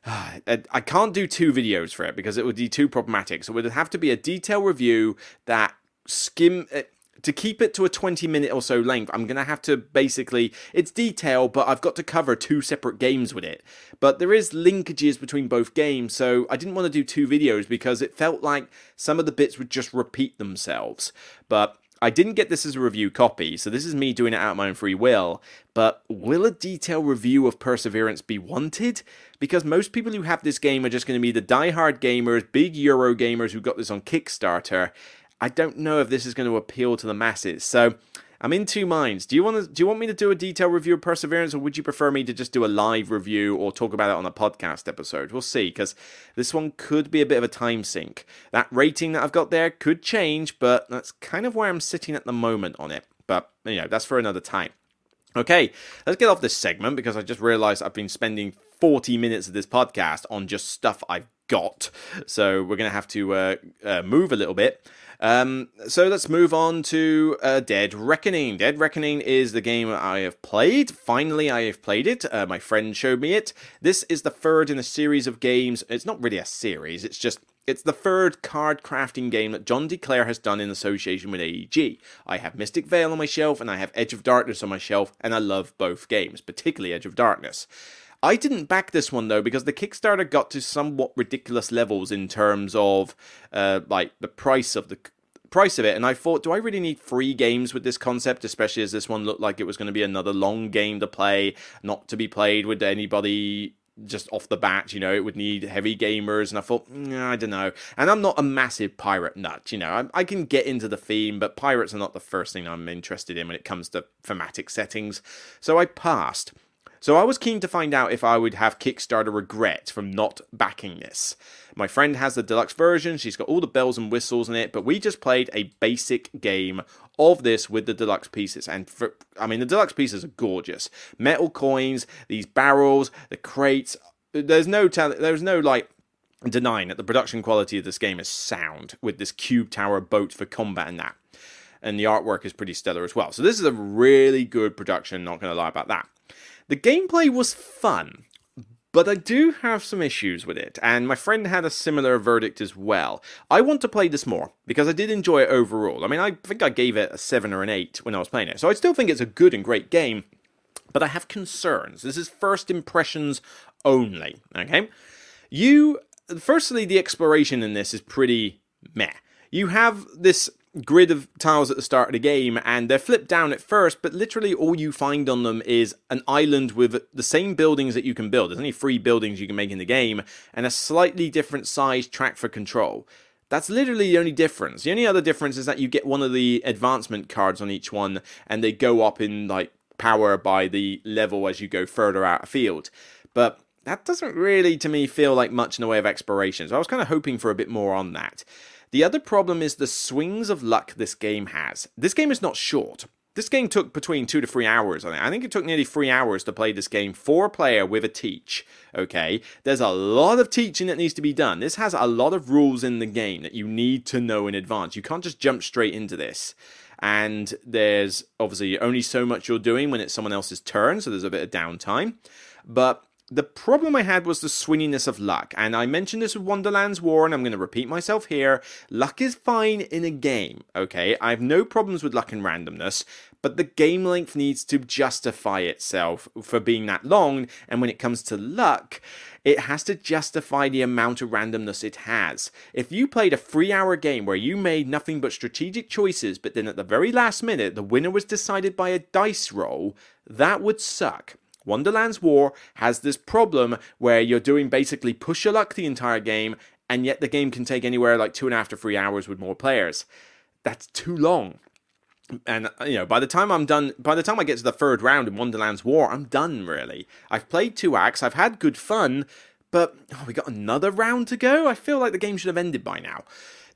uh, I can't do two videos for it because it would be too problematic. So it would have to be a detail review that skim uh, to keep it to a 20 minute or so length, I'm going to have to basically, it's detail, but I've got to cover two separate games with it. But there is linkages between both games, so I didn't want to do two videos because it felt like some of the bits would just repeat themselves. But I didn't get this as a review copy, so this is me doing it out of my own free will. But will a detailed review of Perseverance be wanted? Because most people who have this game are just going to be the die-hard gamers, big Euro gamers who got this on Kickstarter, I don't know if this is going to appeal to the masses. So I'm in two minds. Do you want to do you want me to do a detailed review of Perseverance, or would you prefer me to just do a live review or talk about it on a podcast episode? We'll see, because this one could be a bit of a time sink. That rating that I've got there could change, but that's kind of where I'm sitting at the moment on it. But you know, that's for another time. Okay, let's get off this segment because I just realized I've been spending 40 minutes of this podcast on just stuff I've got. So we're going to have to uh, uh, move a little bit. Um, so let's move on to uh, Dead Reckoning. Dead Reckoning is the game I have played. Finally, I have played it. Uh, my friend showed me it. This is the third in a series of games. It's not really a series, it's just it's the third card crafting game that John D. Clair has done in association with AEG. I have Mystic Vale on my shelf and I have Edge of Darkness on my shelf, and I love both games, particularly Edge of Darkness. I didn't back this one though because the Kickstarter got to somewhat ridiculous levels in terms of uh, like the price of the price of it and I thought do I really need free games with this concept especially as this one looked like it was going to be another long game to play not to be played with anybody just off the bat, you know, it would need heavy gamers, and I thought, I don't know. And I'm not a massive pirate nut, you know, I, I, can get into the theme, but pirates are not the first thing I'm interested in when it comes to thematic settings. So I passed. So I was keen to find out if I would have Kickstarter regret from not backing this. My friend has the deluxe version, she's got all the bells and whistles in it, but we just played a basic game of this with the deluxe pieces. And for, I mean, the deluxe pieces are gorgeous. Metal coins, these barrels, the crates. There's no tell, there's no like denying that the production quality of this game is sound with this cube tower boat for combat and that. And the artwork is pretty stellar as well. So this is a really good production, not going to lie about that. The gameplay was fun, but I do have some issues with it, and my friend had a similar verdict as well. I want to play this more because I did enjoy it overall. I mean, I think I gave it a 7 or an 8 when I was playing it, so I still think it's a good and great game, but I have concerns. This is first impressions only, okay? You firstly, the exploration in this is pretty meh. You have this grid of tiles at the start of the game, and they're flipped down at first, but literally all you find on them is an island with the same buildings that you can build. There's only three buildings you can make in the game, and a slightly different size track for control. That's literally the only difference. The only other difference is that you get one of the advancement cards on each one, and they go up in like power by the level as you go further out of field. But that doesn't really, to me, feel like much in the way of exploration. So I was kind of hoping for a bit more on that. The other problem is the swings of luck this game has. This game is not short. This game took between two to three hours. I think it took nearly three hours to play this game for a player with a teach. Okay, there's a lot of teaching that needs to be done. This has a lot of rules in the game that you need to know in advance. You can't just jump straight into this. And there's obviously only so much you're doing when it's someone else's turn, so there's a bit of downtime. But the problem I had was the swinginess of luck, and I mentioned this with Wonderland's War, and I'm going to repeat myself here. Luck is fine in a game, okay? I have no problems with luck and randomness, but the game length needs to justify itself for being that long, and when it comes to luck, it has to justify the amount of randomness it has. If you played a three hour game where you made nothing but strategic choices, but then at the very last minute the winner was decided by a dice roll, that would suck. Wonderland's War has this problem where you're doing basically push your luck the entire game, and yet the game can take anywhere like two and a half to three hours with more players. That's too long. And uh, you know, by the time I'm done, by the time I get to the third round in Wonderland's War, I'm done really. I've played two acts, I've had good fun, but oh, we got another round to go. I feel like the game should have ended by now.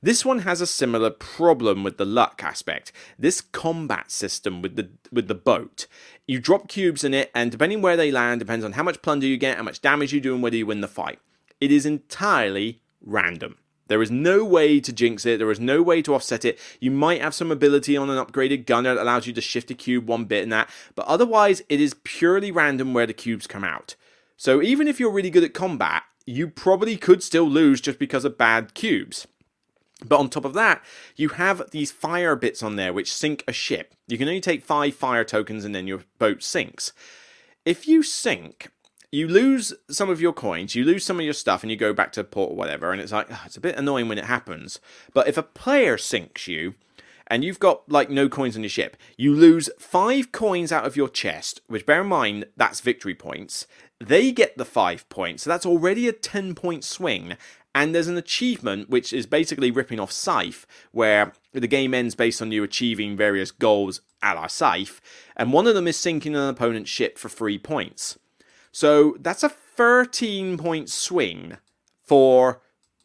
This one has a similar problem with the luck aspect. This combat system with the with the boat. You drop cubes in it, and depending where they land, depends on how much plunder you get, how much damage you do, and whether you win the fight. It is entirely random. There is no way to jinx it. There is no way to offset it. You might have some ability on an upgraded gunner that allows you to shift a cube one bit and that, but otherwise, it is purely random where the cubes come out. So even if you're really good at combat, you probably could still lose just because of bad cubes. But on top of that, you have these fire bits on there which sink a ship. You can only take five fire tokens and then your boat sinks. If you sink, you lose some of your coins, you lose some of your stuff, and you go back to port or whatever, and it's like, oh, it's a bit annoying when it happens. But if a player sinks you, and you've got like no coins on your ship, you lose five coins out of your chest, which bear in mind that's victory points. They get the five points, so that's already a 10 point swing. And there's an achievement which is basically ripping off Scythe, where the game ends based on you achieving various goals a la Scythe, and one of them is sinking an opponent's ship for three points. So that's a 13 point swing for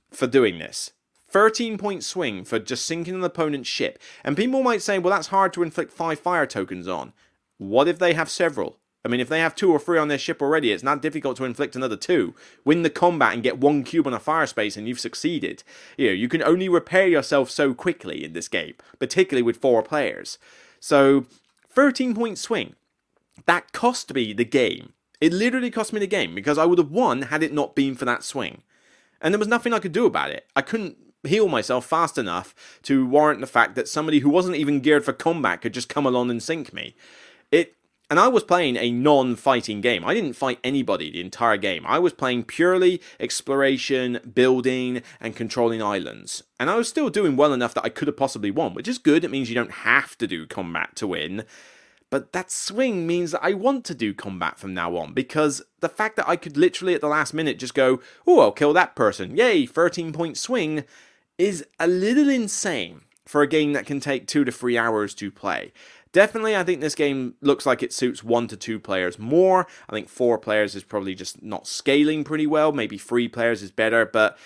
for doing this. 13 point swing for just sinking an opponent's ship. And people might say, well, that's hard to inflict five fire tokens on. What if they have several? I mean, if they have two or three on their ship already, it's not difficult to inflict another two. Win the combat and get one cube on a fire space, and you've succeeded. You know, you can only repair yourself so quickly in this game, particularly with four players. So, 13 point swing. That cost me the game. It literally cost me the game because I would have won had it not been for that swing. And there was nothing I could do about it. I couldn't heal myself fast enough to warrant the fact that somebody who wasn't even geared for combat could just come along and sink me. And I was playing a non fighting game. I didn't fight anybody the entire game. I was playing purely exploration, building, and controlling islands. And I was still doing well enough that I could have possibly won, which is good. It means you don't have to do combat to win. But that swing means that I want to do combat from now on because the fact that I could literally at the last minute just go, oh, I'll kill that person, yay, 13 point swing, is a little insane for a game that can take two to three hours to play. Definitely, I think this game looks like it suits one to two players more. I think four players is probably just not scaling pretty well. Maybe three players is better, but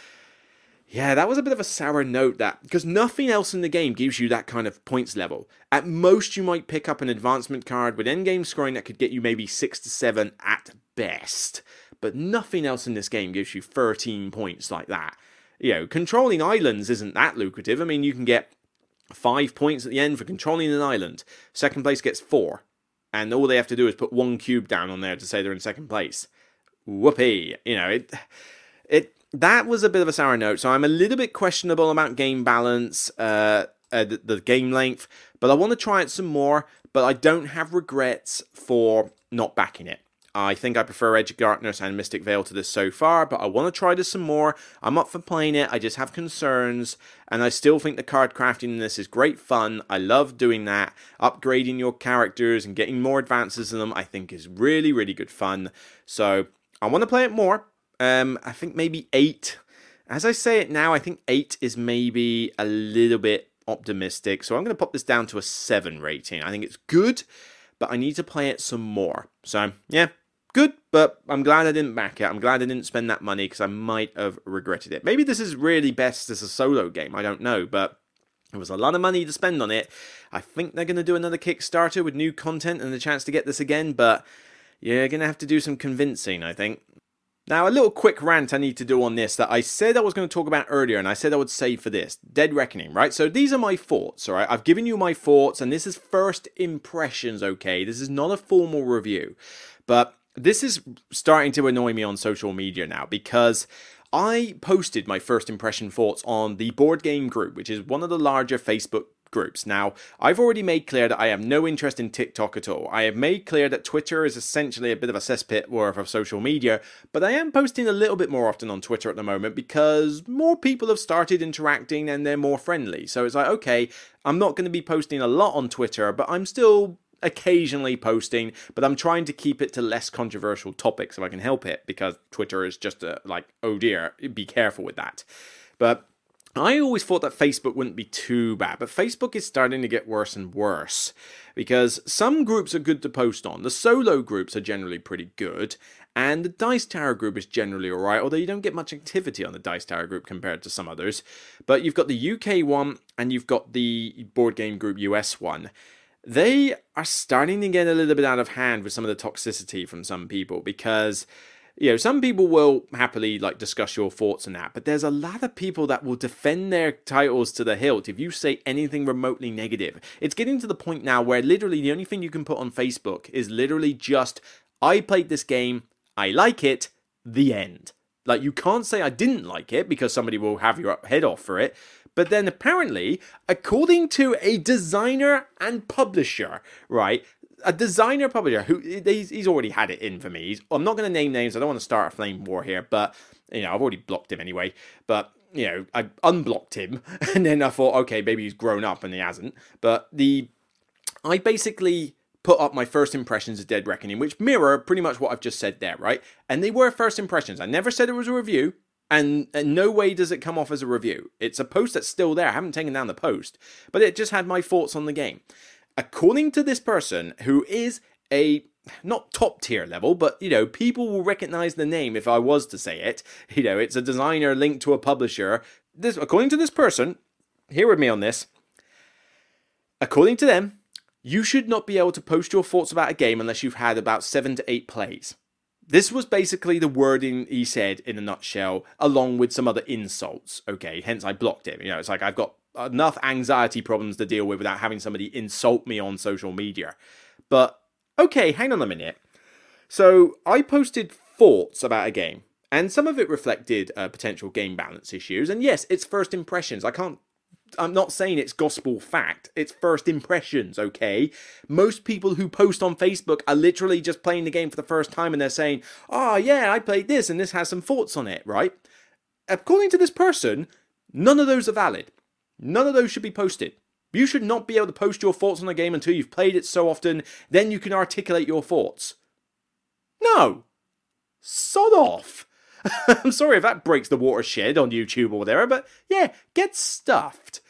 yeah, that was a bit of a sour note that because nothing else in the game gives you that kind of points level. At most, you might pick up an advancement card with endgame scoring that could get you maybe six to seven at best, but nothing else in this game gives you 13 points like that. You know, controlling islands isn't that lucrative. I mean, you can get Five points at the end for controlling an island. Second place gets four. And all they have to do is put one cube down on there to say they're in second place. Whoopee. You know, it it that was a bit of a sour note. So I'm a little bit questionable about game balance, uh, uh the, the game length, but I want to try it some more. But I don't have regrets for not backing it. I think I prefer Edge of Darkness and Mystic Vale to this so far, but I want to try this some more. I'm up for playing it. I just have concerns, and I still think the card crafting in this is great fun. I love doing that. Upgrading your characters and getting more advances in them, I think is really, really good fun. So I want to play it more. Um, I think maybe eight. As I say it now, I think eight is maybe a little bit optimistic. So I'm going to pop this down to a seven rating. I think it's good, but I need to play it some more. So yeah, good, but I'm glad I didn't back it. I'm glad I didn't spend that money because I might have regretted it. Maybe this is really best as a solo game. I don't know, but it was a lot of money to spend on it. I think they're going to do another Kickstarter with new content and the chance to get this again, but you're going to have to do some convincing, I think. Now, a little quick rant I need to do on this that I said I was going to talk about earlier, and I said I would save for this Dead Reckoning, right? So, these are my thoughts, all right? I've given you my thoughts, and this is first impressions, okay? This is not a formal review, but this is starting to annoy me on social media now because I posted my first impression thoughts on the board game group, which is one of the larger Facebook groups. Now, I've already made clear that I have no interest in TikTok at all. I have made clear that Twitter is essentially a bit of a cesspit worth of social media, but I am posting a little bit more often on Twitter at the moment because more people have started interacting and they're more friendly. So it's like, okay, I'm not going to be posting a lot on Twitter, but I'm still occasionally posting, but I'm trying to keep it to less controversial topics if I can help it because Twitter is just a, like, oh dear, be careful with that. But I always thought that Facebook wouldn't be too bad, but Facebook is starting to get worse and worse because some groups are good to post on. The solo groups are generally pretty good, and the Dice Tower group is generally alright, although you don't get much activity on the Dice Tower group compared to some others. But you've got the UK one and you've got the Board Game Group US one. They are starting to get a little bit out of hand with some of the toxicity from some people because you know, some people will happily like discuss your thoughts on that, but there's a lot of people that will defend their titles to the hilt if you say anything remotely negative. It's getting to the point now where literally the only thing you can put on Facebook is literally just, I played this game, I like it, the end. Like, you can't say I didn't like it because somebody will have your head off for it. But then apparently, according to a designer and publisher, right, a designer publisher who he's, he's already had it in for me. He's, I'm not going to name names. I don't want to start a flame war here, but you know I've already blocked him anyway. But you know I unblocked him, and then I thought, okay, maybe he's grown up, and he hasn't. But the I basically put up my first impressions of Dead Reckoning, which mirror pretty much what I've just said there, right? And they were first impressions. I never said it was a review. And in no way does it come off as a review. It's a post that's still there. I haven't taken down the post, but it just had my thoughts on the game according to this person, who is a not top tier level, but you know, people will recognize the name if I was to say it. You know, it's a designer linked to a publisher. This, according to this person, hear with me on this. According to them, you should not be able to post your thoughts about a game unless you've had about seven to eight plays. This was basically the wording he said in a nutshell, along with some other insults. Okay, hence I blocked him. You know, it's like I've got enough anxiety problems to deal with without having somebody insult me on social media. But okay, hang on a minute. So I posted thoughts about a game, and some of it reflected uh, potential game balance issues. And yes, it's first impressions. I can't. I'm not saying it's gospel fact. It's first impressions, okay? Most people who post on Facebook are literally just playing the game for the first time and they're saying, oh, yeah, I played this and this has some thoughts on it, right? According to this person, none of those are valid. None of those should be posted. You should not be able to post your thoughts on a game until you've played it so often, then you can articulate your thoughts. No! Sod off! I'm sorry if that breaks the watershed on YouTube or whatever, but yeah, get stuffed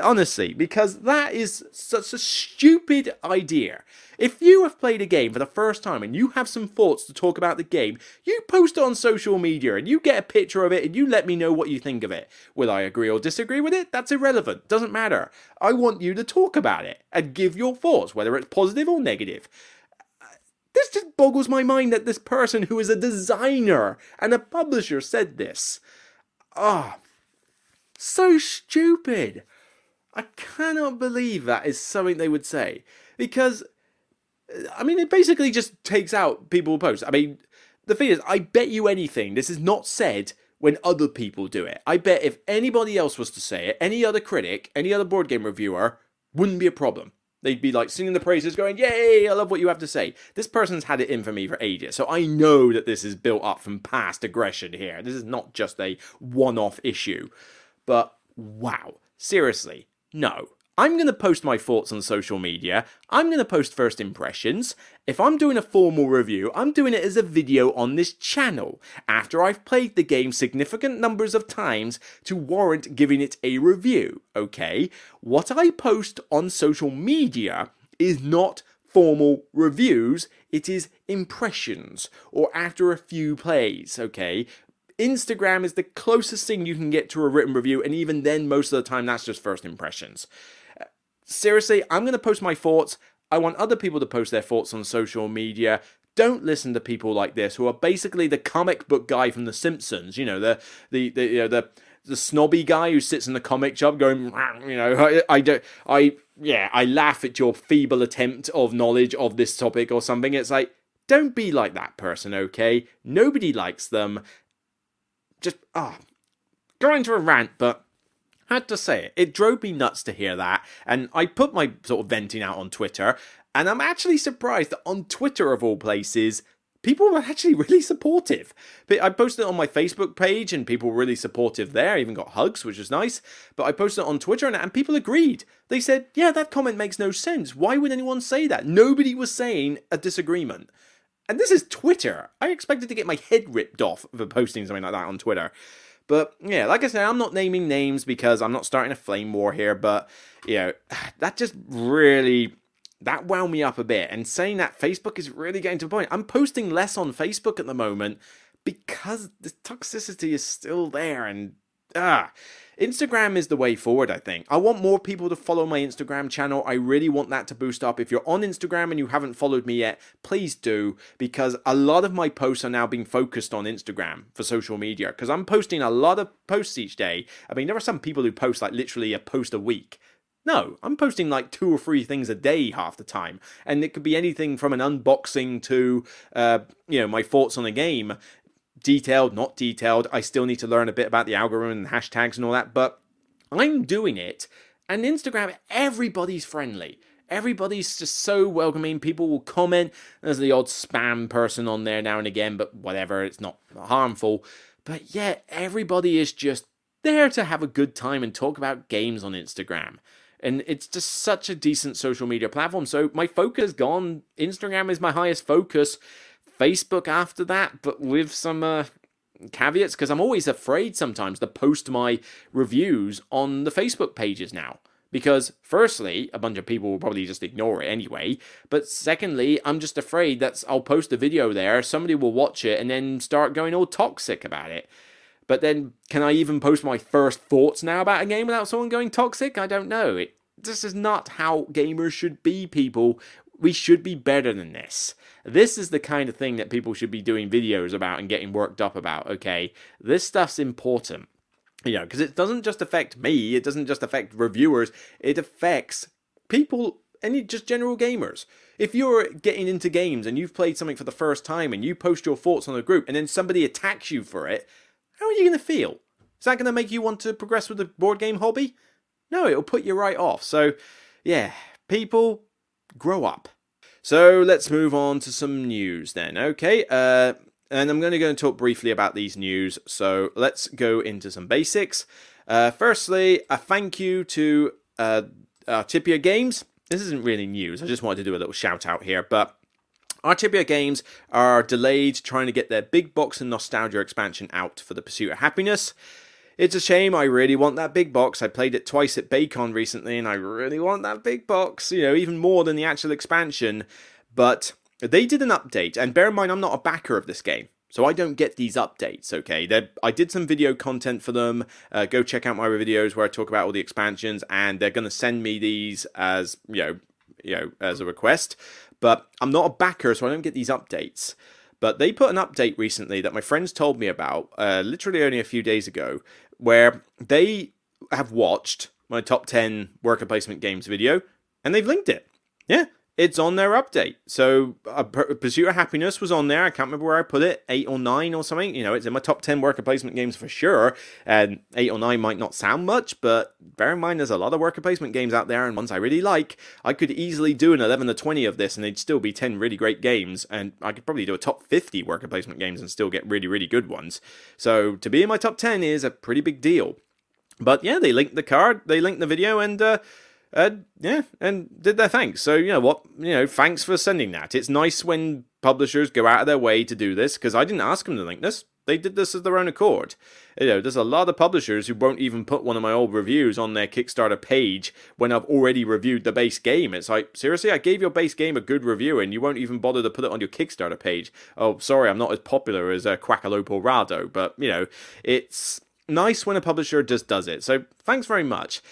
honestly, because that is such a stupid idea. If you have played a game for the first time and you have some thoughts to talk about the game, you post it on social media and you get a picture of it and you let me know what you think of it. Will I agree or disagree with it? That's irrelevant. Doesn't matter. I want you to talk about it and give your thoughts, whether it's positive or negative. This just boggles my mind that this person who is a designer and a publisher said this. Ah, oh, so stupid. I cannot believe that is something they would say. Because, I mean, it basically just takes out people who post. I mean, the thing is, I bet you anything, this is not said when other people do it. I bet if anybody else was to say it, any other critic, any other board game reviewer, wouldn't be a problem. They'd be like singing the praises, going, Yay, I love what you have to say. This person's had it in for me for ages. So I know that this is built up from past aggression here. This is not just a one off issue. But wow, seriously, no. I'm going to post my thoughts on social media. I'm going to post first impressions. If I'm doing a formal review, I'm doing it as a video on this channel after I've played the game significant numbers of times to warrant giving it a review, okay? What I post on social media is not formal reviews, it is impressions or after a few plays, okay? Instagram is the closest thing you can get to a written review, and even then, most of the time, that's just first impressions seriously, I'm going to post my thoughts. I want other people to post their thoughts on social media. Don't listen to people like this who are basically the comic book guy from The Simpsons. You know, the the the you know, the the snobby guy who sits in the comic shop going, you know, I, I don't, I yeah, I laugh at your feeble attempt of knowledge of this topic or something. It's like, don't be like that person, okay? Nobody likes them. Just ah, oh, going to a rant, but had to say it. It drove me nuts to hear that, and I put my sort of venting out on Twitter, and I'm actually surprised that on Twitter of all places, people were actually really supportive. But I posted it on my Facebook page, and people were really supportive there. I even got hugs, which was nice. But I posted it on Twitter, and, and people agreed. They said, "Yeah, that comment makes no sense. Why would anyone say that?" Nobody was saying a disagreement. And this is Twitter. I expected to get my head ripped off for posting something like that on Twitter. But yeah, like I said, I'm not naming names because I'm not starting a flame war here. But you know, that just really that wound me up a bit. And saying that Facebook is really getting to a point. I'm posting less on Facebook at the moment because the toxicity is still there, and ah. Instagram is the way forward, I think. I want more people to follow my Instagram channel. I really want that to boost up. If you're on Instagram and you haven't followed me yet, please do, because a lot of my posts are now being focused on Instagram for social media. Because I'm posting a lot of posts each day. I mean, there are some people who post like literally a post a week. No, I'm posting like two or three things a day half the time, and it could be anything from an unboxing to, uh, you know, my thoughts on a game detailed, not detailed. I still need to learn a bit about the algorithm and hashtags and all that, but I'm doing it. And Instagram, everybody's friendly. Everybody's just so welcoming. People will comment. There's the odd spam person on there now and again, but whatever, it's not harmful. But yeah, everybody is just there to have a good time and talk about games on Instagram. And it's just such a decent social media platform. So my focus gone. Instagram is my highest focus. Facebook after that, but with some uh, caveats because I'm always afraid sometimes to post my reviews on the Facebook pages now. Because, firstly, a bunch of people will probably just ignore it anyway. But secondly, I'm just afraid that I'll post a video there, somebody will watch it, and then start going all toxic about it. But then, can I even post my first thoughts now about a game without someone going toxic? I don't know. It, this is not how gamers should be, people. We should be better than this. This is the kind of thing that people should be doing videos about and getting worked up about, okay? This stuff's important. You know, because it doesn't just affect me, it doesn't just affect reviewers, it affects people, any just general gamers. If you're getting into games and you've played something for the first time and you post your thoughts on a group and then somebody attacks you for it, how are you going to feel? Is that going to make you want to progress with the board game hobby? No, it'll put you right off. So, yeah, people, grow up. So let's move on to some news then. Okay, uh, and I'm going to go and talk briefly about these news. So let's go into some basics. Uh, firstly, a thank you to uh, Artipia Games. This isn't really news. I just wanted to do a little shout out here, but Artipia Games are delayed trying to get their big box and nostalgia expansion out for the Pursuit of Happiness. It's a shame. I really want that big box. I played it twice at Baycon recently, and I really want that big box. You know, even more than the actual expansion. But they did an update, and bear in mind, I'm not a backer of this game. So I don't get these updates, okay? They're, I did some video content for them. Uh, go check out my videos where I talk about all the expansions, and they're going to send me these as you know, you know, as a request. But I'm not a backer, so I don't get these updates. But they put an update recently that my friends told me about, uh, literally only a few days ago, where they have watched my top 10 worker placement games video and they've linked it. Yeah, it's on their update. So uh, Pursuit of Happiness was on there. I can't remember where I put it, eight or nine or something. You know, it's in my top ten worker placement games for sure. And eight or nine might not sound much, but bear in mind there's a lot of worker placement games out there, and ones I really like. I could easily do an eleven or twenty of this, and they'd still be ten really great games. And I could probably do a top fifty worker placement games and still get really really good ones. So to be in my top ten is a pretty big deal. But yeah, they linked the card, they linked the video, and. Uh, uh, yeah, and did their thanks. So you know what, you know, thanks for sending that. It's nice when publishers go out of their way to do this because I didn't ask them to link this. They did this of their own accord. You know, there's a lot of publishers who won't even put one of my old reviews on their Kickstarter page when I've already reviewed the base game. It's like, seriously, I gave your base game a good review and you won't even bother to put it on your Kickstarter page. Oh, sorry, I'm not as popular as uh, Quackalope or Rahdo, but, you know, it's nice when a publisher just does it. So thanks very much.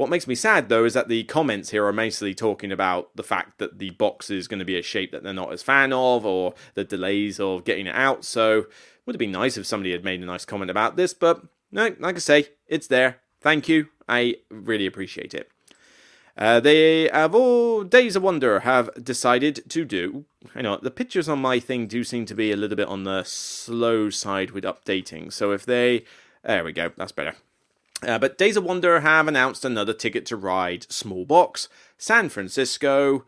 What makes me sad though is that the comments here are mostly talking about the fact that the box is going to be a shape that they're not as fan of, or the delays of getting it out. So, would have been nice if somebody had made a nice comment about this, but no, like I say, it's there. Thank you. I really appreciate it. Uh, they have all Days of Wonder have decided to do. I know the pictures on my thing do seem to be a little bit on the slow side with updating. So if they, there we go, that's better. Uh, but Days of Wonder have announced another Ticket to Ride small box, San Francisco,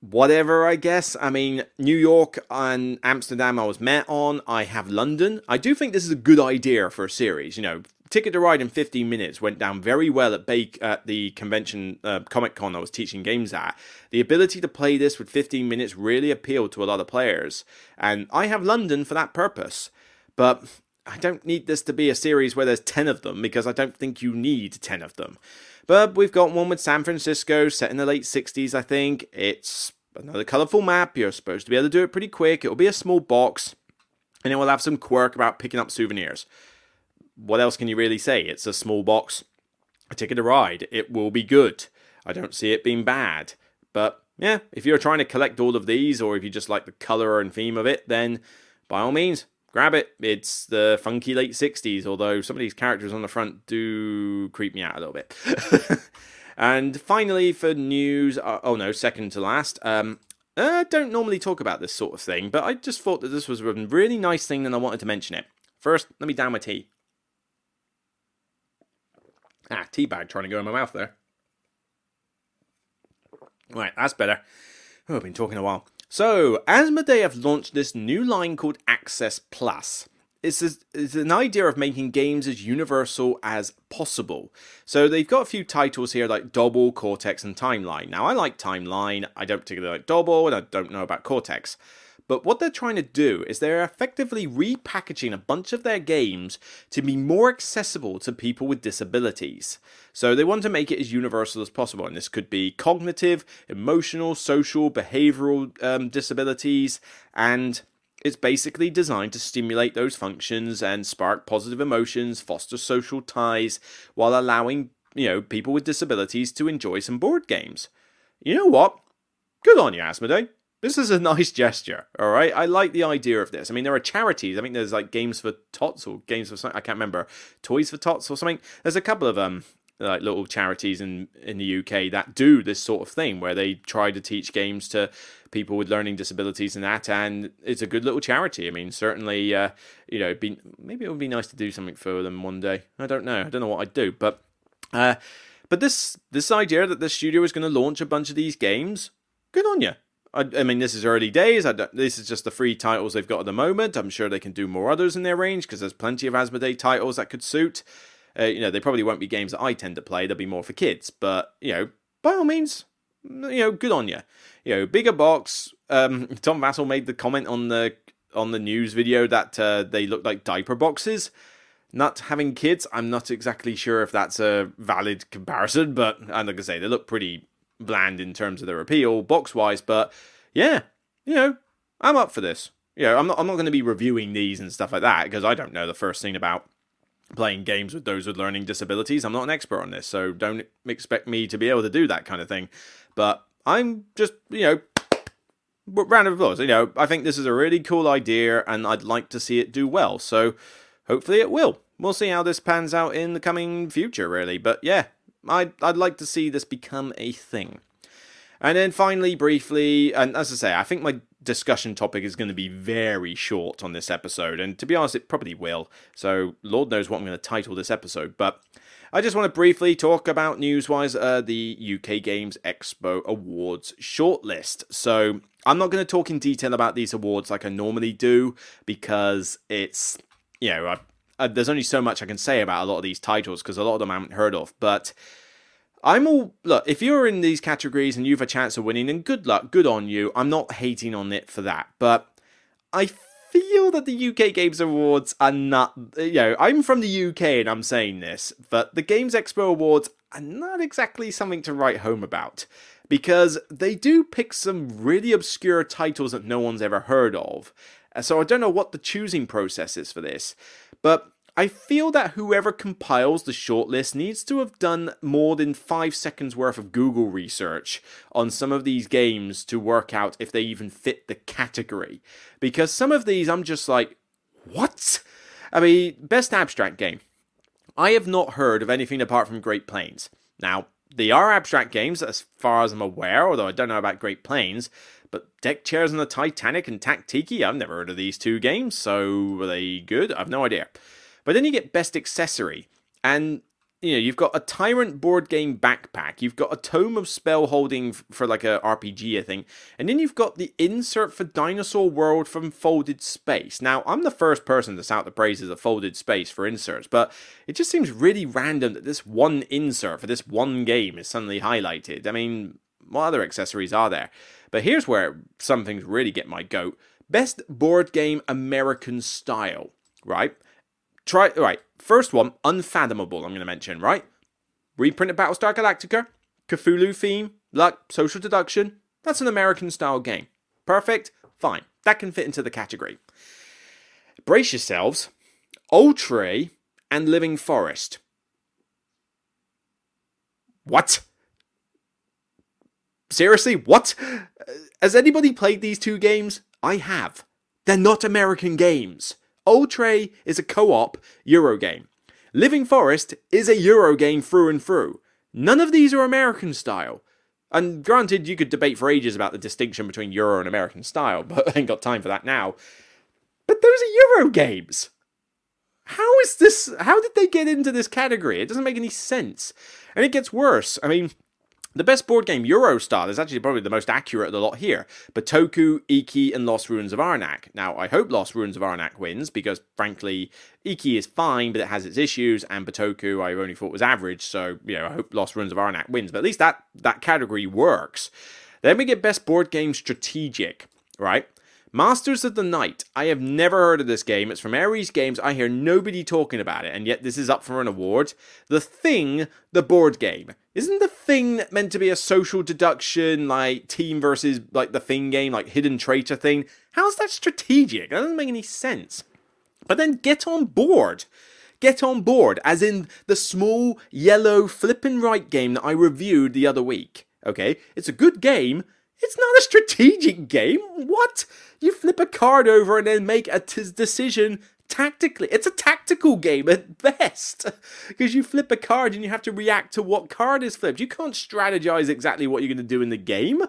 whatever, I guess. I mean, New York and Amsterdam I was met on. I have London. I do think this is a good idea for a series. You know, Ticket to Ride in 15 minutes went down very well at Bake at the convention uh, Comic Con I was teaching games at. The ability to play this with 15 minutes really appealed to a lot of players, and I have London for that purpose. But I don't need this to be a series where there's 10 of them because I don't think you need 10 of them. But we've got one with San Francisco set in the late 60s, I think. It's another colourful map. You're supposed to be able to do it pretty quick. It'll be a small box and it will have some quirk about picking up souvenirs. What else can you really say? It's a small box, a ticket to ride. It will be good. I don't see it being bad. But yeah, if you're trying to collect all of these or if you just like the colour and theme of it, then by all means, grab it. It's the funky late 60s, although some of these characters on the front do creep me out a little bit. and finally, for news, uh, oh no, second to last, um, I don't normally talk about this sort of thing, but I just thought that this was a really nice thing and I wanted to mention it. First, let me down my tea. Ah, tea bag trying to go in my mouth there. Right, that's better. Oh, I've been talking a while. So, Asmodee have launched this new line called Access Plus. It's, a, it's an idea of making games as universal as possible. So they've got a few titles here like Dobble, Cortex, and Timeline. Now I like Timeline, I don't particularly like Dobble, and I don't know about Cortex. But what they're trying to do is they're effectively repackaging a bunch of their games to be more accessible to people with disabilities. So they want to make it as universal as possible, and this could be cognitive, emotional, social, behavioral um, disabilities, and it's basically designed to stimulate those functions and spark positive emotions, foster social ties, while allowing you know people with disabilities to enjoy some board games. You know what? Good on you, Asmodee this is a nice gesture, all right? I like the idea of this. I mean, there are charities. I think there's like Games for Tots or Games for something. I can't remember. Toys for Tots or something. There's a couple of um like little charities in in the UK that do this sort of thing where they try to teach games to people with learning disabilities and that and it's a good little charity. I mean, certainly uh, you know, be, maybe it would be nice to do something for them one day. I don't know. I don't know what I'd do, but uh but this this idea that the studio is going to launch a bunch of these games, good on you. I, I, mean, this is early days. this is just the three titles they've got at the moment. I'm sure they can do more others in their range because there's plenty of Asmodee titles that could suit. Uh, you know, they probably won't be games that I tend to play. They'll be more for kids. But you know, by all means, you know, good on you. You know, bigger box. Um, Tom Vasel made the comment on the on the news video that uh, they look like diaper boxes. Not having kids, I'm not exactly sure if that's a valid comparison, but and like I say, they look pretty bland in terms of their appeal box wise, but yeah, you know, I'm up for this. You know, I'm not I'm not going to be reviewing these and stuff like that because I don't know the first thing about playing games with those with learning disabilities. I'm not an expert on this, so don't expect me to be able to do that kind of thing. But I'm just, you know, round of applause. You know, I think this is a really cool idea and I'd like to see it do well. So hopefully it will. We'll see how this pans out in the coming future, really. But yeah, I'd, I'd like to see this become a thing. And then finally, briefly, and as I say, I think my discussion topic is going to be very short on this episode, and to be honest, it probably will. So, Lord knows what I'm going to title this episode, but I just want to briefly talk about newswise uh, the UK Games Expo Awards shortlist. So, I'm not going to talk in detail about these awards like I normally do because it's, you know, I, I, there's only so much I can say about a lot of these titles because a lot of them I haven't heard of, but I'm all look. If you're in these categories and you've a chance of winning, then good luck, good on you. I'm not hating on it for that, but I feel that the UK Games Awards are not. You know, I'm from the UK and I'm saying this, but the Games Expo Awards are not exactly something to write home about because they do pick some really obscure titles that no one's ever heard of. Uh, so I don't know what the choosing process is for this, but I feel that whoever compiles the shortlist needs to have done more than five seconds worth of Google research on some of these games to work out if they even fit the category. Because some of these I'm just like, what? I mean, best abstract game. I have not heard of anything apart from Great Plains. Now, they are abstract games as far as I'm aware, although I don't know about Great Plains. But Deck Chairs on the Titanic and Tactiki, I've never heard of these two games, so are they good? I've no idea. But then you get best accessory, and you know you've got a tyrant board game backpack, you've got a tome of spell holding for like a RPG, I think, and then you've got the insert for Dinosaur World from Folded Space. Now I'm the first person to shout the praises of Folded Space for inserts, but it just seems really random that this one insert for this one game is suddenly highlighted. I mean, what other accessories are there? But here's where some things really get my goat. Best board game American style, right? Try right. First one, Unfathomable. I'm going to mention right. Reprinted Battlestar Galactica, Cthulhu theme, luck, social deduction. That's an American style game. Perfect. Fine. That can fit into the category. Brace yourselves. Oltréé and Living Forest. What? Seriously, what? Has anybody played these two games? I have. They're not American games. Oltréé is a co op Euro game. Living Forest is a Euro game through and through. None of these are American style. And granted, you could debate for ages about the distinction between Euro and American style, but I ain't got time for that now. But those are Euro games. How is this? How did they get into this category? It doesn't make any sense. And it gets worse. I mean, the best board game, Euro style, is actually probably the most accurate of the lot here. Bitoku, Iki, and Lost Ruins of Arnak. Now, I hope Lost Ruins of Arnak wins, because frankly, Iki is fine, but it has its issues, and Bitoku I only thought was average, so, you know, I hope Lost Ruins of Arnak wins. But at least that, that category works. Then we get Best Board Game Strategic, right? Masters of the Night. I have never heard of this game. It's from Ares Games. I hear nobody talking about it, and yet this is up for an award. The Thing, the board game. Isn't the Thing meant to be a social deduction, like team versus like the Thing game, like hidden traitor thing? How's that strategic? That doesn't make any sense. But then get on board. Get on board, as in the small yellow flippin' right game that I reviewed the other week. Okay, it's a good game. It's not a strategic game. What? You flip a card over and then make a t- decision tactically. It's a tactical game at best because you flip a card and you have to react to what card is flipped. You can't strategize exactly what you're going to do in the game.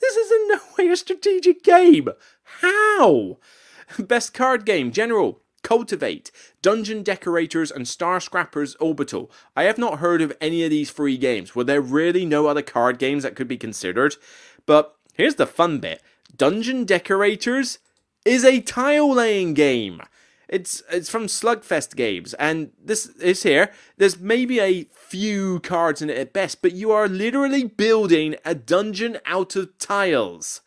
This is in no way a strategic game. How? Best card game, General. Cultivate, Dungeon Decorators, and Star Scrappers Orbital. I have not heard of any of these free games. Were there really no other card games that could be considered? But here's the fun bit Dungeon Decorators is a tile laying game. It's it's from Slugfest Games, and this is here. There's maybe a few cards in it at best, but you are literally building a dungeon out of tiles.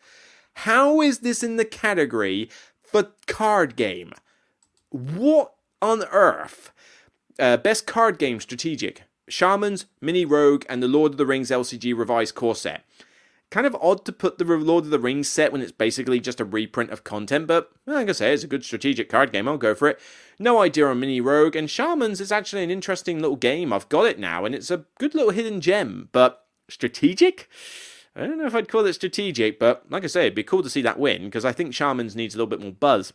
How is this in the category for card game? What on earth? Uh, best card game strategic: Shamans, Mini Rogue, and the Lord of the Rings LCG revised core set kind of odd to put the Lord of the Rings set when it's basically just a reprint of content, but like I say, it's a good strategic card game. I'll go for it. No idea on Mini Rogue, and Shamans is actually an interesting little game. I've got it now, and it's a good little hidden gem, but strategic? I don't know if I'd call it strategic, but like I say, it'd be cool to see that win because I think Shamans needs a little bit more buzz.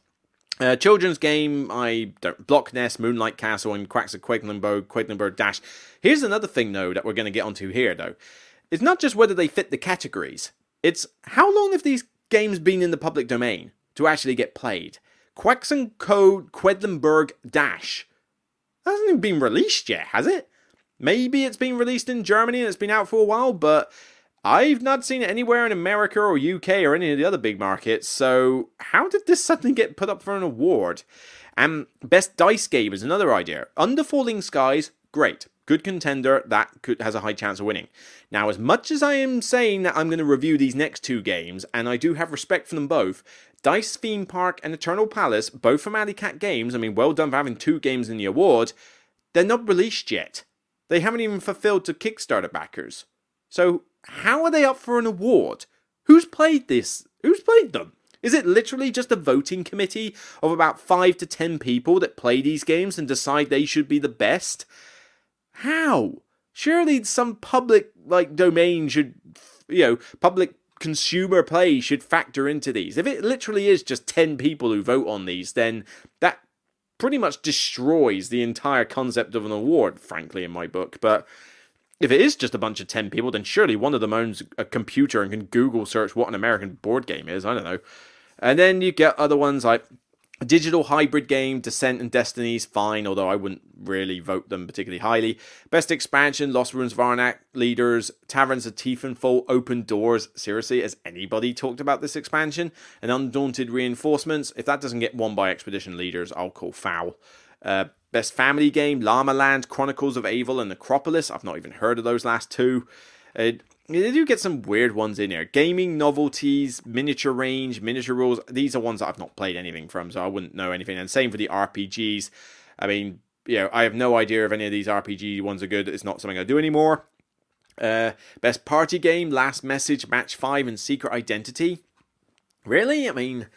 Uh, children's game, I don't Block Nest, Moonlight Castle, and Quacks of Quedlinburg, Quedlinburg Dash. Here's another thing though that we're going to get onto here though. It's not just whether they fit the categories, it's how long have these games been in the public domain to actually get played? Quacks & Co. Quedlinburg Dash hasn't even been released yet, has it? Maybe it's been released in Germany and it's been out for a while, but I've not seen it anywhere in America or UK or any of the other big markets. So how did this suddenly get put up for an award? And best dice game is another idea. Under Falling Skies, great. Good contender that could, has a high chance of winning. Now, as much as I am saying that I'm going to review these next two games, and I do have respect for them both, Dice Theme Park and Eternal Palace, both from Alley Cat Games, I mean, well done for having two games in the award, they're not released yet. They haven't even fulfilled to Kickstarter backers. So, how are they up for an award? Who's played this? Who's played them? Is it literally just a voting committee of about 5 to 10 people that play these games and decide they should be the best? How? Surely some public like domain should you know, public consumer play should factor into these. If it literally is just 10 people who vote on these, then that pretty much destroys the entire concept of an award, frankly, in my book. But if it is just a bunch of 10 people, then surely one of them owns a computer and can Google search what an American board game is. I don't know. And then you get other ones like digital hybrid game, Descent and Destinies fine, although I wouldn't really vote them particularly highly. Best expansion, Lost Ruins of Arnak, Leaders, Taverns of Tiefenthal, Open Doors. Seriously, has anybody talked about this expansion? And Undaunted Reinforcements. If that doesn't get won by Expedition Leaders, I'll call foul. Uh, best family game, Llama Land, Chronicles of Evil, and Necropolis. I've not even heard of those last two. Uh, they do get some weird ones in here. Gaming novelties, miniature range, miniature rules. These are ones that I've not played anything from, so I wouldn't know anything. And same for the RPGs. I mean, you know, I have no idea if any of these RPG ones are good. It's not something I do anymore. Uh, best party game, Last Message, Match Five, and Secret Identity. Really? I mean,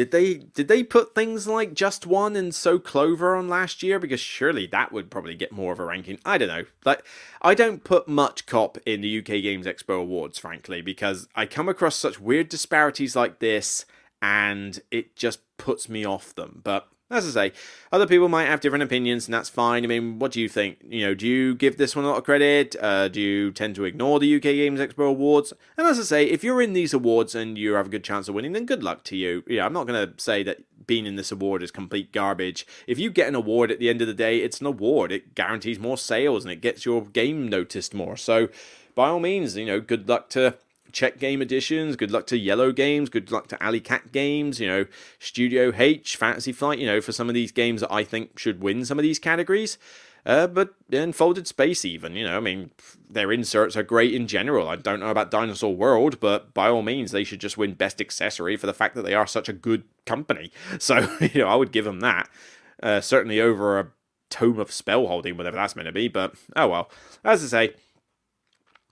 did they did they put things like Just One and So Clover on last year? Because surely that would probably get more of a ranking. I don't know. Like I don't put much cop in the UK Games Expo awards, frankly, because I come across such weird disparities like this, and it just puts me off them. But as I say, other people might have different opinions, and that's fine. I mean, what do you think? You know, do you give this one a lot of credit? Uh, do you tend to ignore the UK Games Expo awards? And as I say, if you're in these awards and you have a good chance of winning, then good luck to you. Yeah, I'm not going to say that being in this award is complete garbage. If you get an award at the end of the day, it's an award. It guarantees more sales and it gets your game noticed more. So, by all means, you know, good luck to Czech Games Edition. Good luck to Yellow Games. Good luck to Alley Cat Games. You know, Studio H, Fantasy Flight. You know, for some of these games that I think should win some of these categories. Uh, but in Folded Space, even you know, I mean, their inserts are great in general. I don't know about Dinosaur World, but by all means, they should just win Best Accessory for the fact that they are such a good company. So you know, I would give them that. Uh, certainly over a Tome of Spellholding, whatever that's meant to be. But oh well. As I say,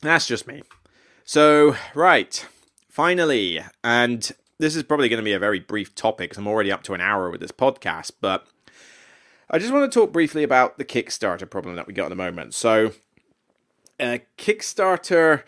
that's just me. So, right, finally, and this is probably going to be a very brief topic because I'm already up to an hour with this podcast, but I just want to talk briefly about the Kickstarter problem that we got at the moment. So, uh, Kickstarter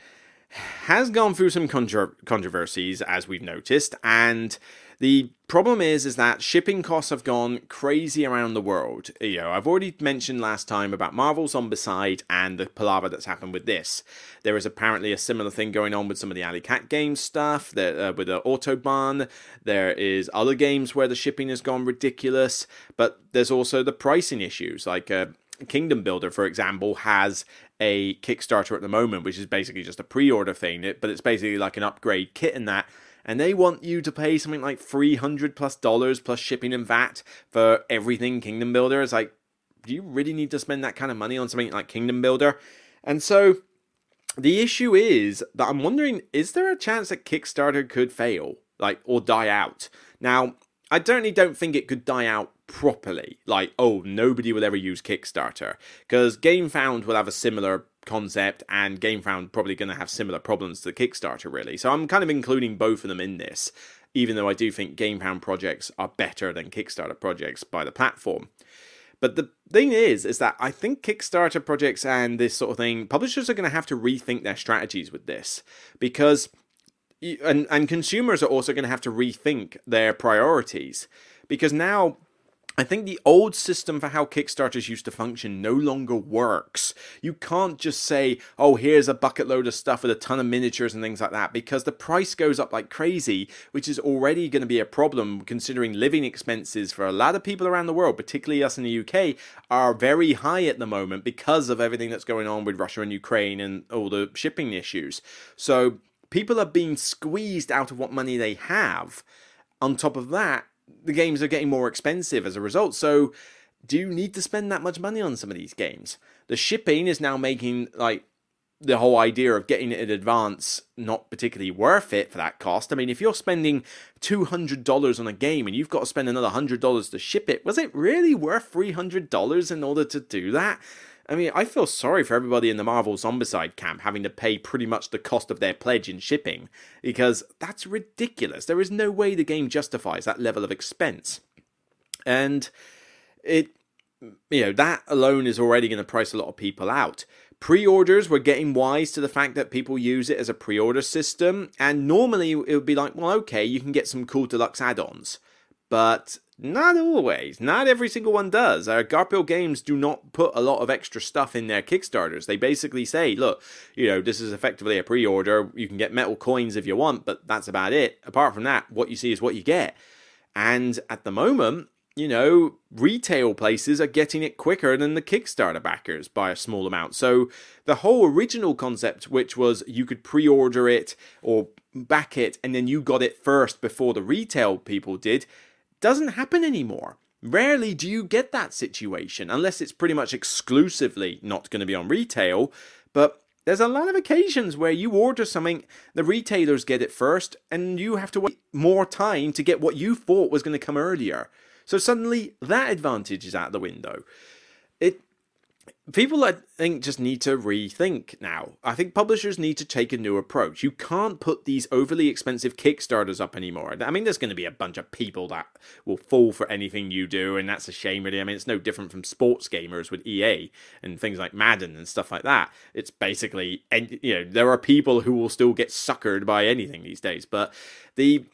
has gone through some contro- controversies, as we've noticed, and the problem is is that shipping costs have gone crazy around the world. You know, I've already mentioned last time about Marvel Zombicide and the palaver that's happened with this. There is apparently a similar thing going on with some of the Alley Cat Games stuff. There, uh, with the Autobahn, there is other games where the shipping has gone ridiculous, but there's also the pricing issues. Like uh, Kingdom Builder, for example, has a Kickstarter at the moment, which is basically just a pre-order thing, but it's basically like an upgrade kit in that and they want you to pay something like 300 plus dollars plus shipping and VAT for everything Kingdom Builder. It's like, do you really need to spend that kind of money on something like Kingdom Builder? And so the issue is that I'm wondering is there a chance that Kickstarter could fail, like, or die out? Now, I certainly don't think it could die out properly. Like, oh, nobody will ever use Kickstarter. Because GameFound will have a similar concept, and GameFound probably going to have similar problems to Kickstarter, really. So I'm kind of including both of them in this, even though I do think GameFound projects are better than Kickstarter projects by the platform. But the thing is, is that I think Kickstarter projects and this sort of thing, publishers are going to have to rethink their strategies with this because, and and consumers are also going to have to rethink their priorities because now I think the old system for how Kickstarters used to function no longer works. You can't just say, oh, here's a bucket load of stuff with a ton of miniatures and things like that, because the price goes up like crazy, which is already going to be a problem considering living expenses for a lot of people around the world, particularly us in the UK, are very high at the moment because of everything that's going on with Russia and Ukraine and all the shipping issues. So people are being squeezed out of what money they have. On top of that, the games are getting more expensive as a result. So, do you need to spend that much money on some of these games? The shipping is now making like the whole idea of getting it in advance not particularly worth it for that cost. I mean, if you're spending $200 on a game and you've got to spend another $100 to ship it, was it really worth $300 in order to do that? I mean, I feel sorry for everybody in the Marvel Zombicide camp having to pay pretty much the cost of their pledge in shipping, because that's ridiculous. There is no way the game justifies that level of expense. And it, you know, that alone is already going to price a lot of people out. Pre orders, we're getting wise to the fact that people use it as a pre order system, and normally it would be like, well, okay, you can get some cool deluxe add ons. But not always. Not every single one does. Uh, Garphill Games do not put a lot of extra stuff in their Kickstarters. They basically say, look, you know, this is effectively a pre order. You can get metal coins if you want, but that's about it. Apart from that, what you see is what you get. And at the moment, you know, retail places are getting it quicker than the Kickstarter backers by a small amount. So the whole original concept, which was you could pre order it or back it and then you got it first before the retail people did, doesn't happen anymore. Rarely do you get that situation unless it's pretty much exclusively not going to be on retail. But there's a lot of occasions where you order something, the retailers get it first, and you have to wait more time to get what you thought was going to come earlier. So suddenly that advantage is out the window. People I think just need to rethink now. I think publishers need to take a new approach. You can't put these overly expensive Kickstarters up anymore. I mean, there's going to be a bunch of people that will fall for anything you do, and that's a shame, really. I mean, it's no different from sports gamers with EA and things like Madden and stuff like that. It's basically, and you know, there are people who will still get suckered by anything these days, but the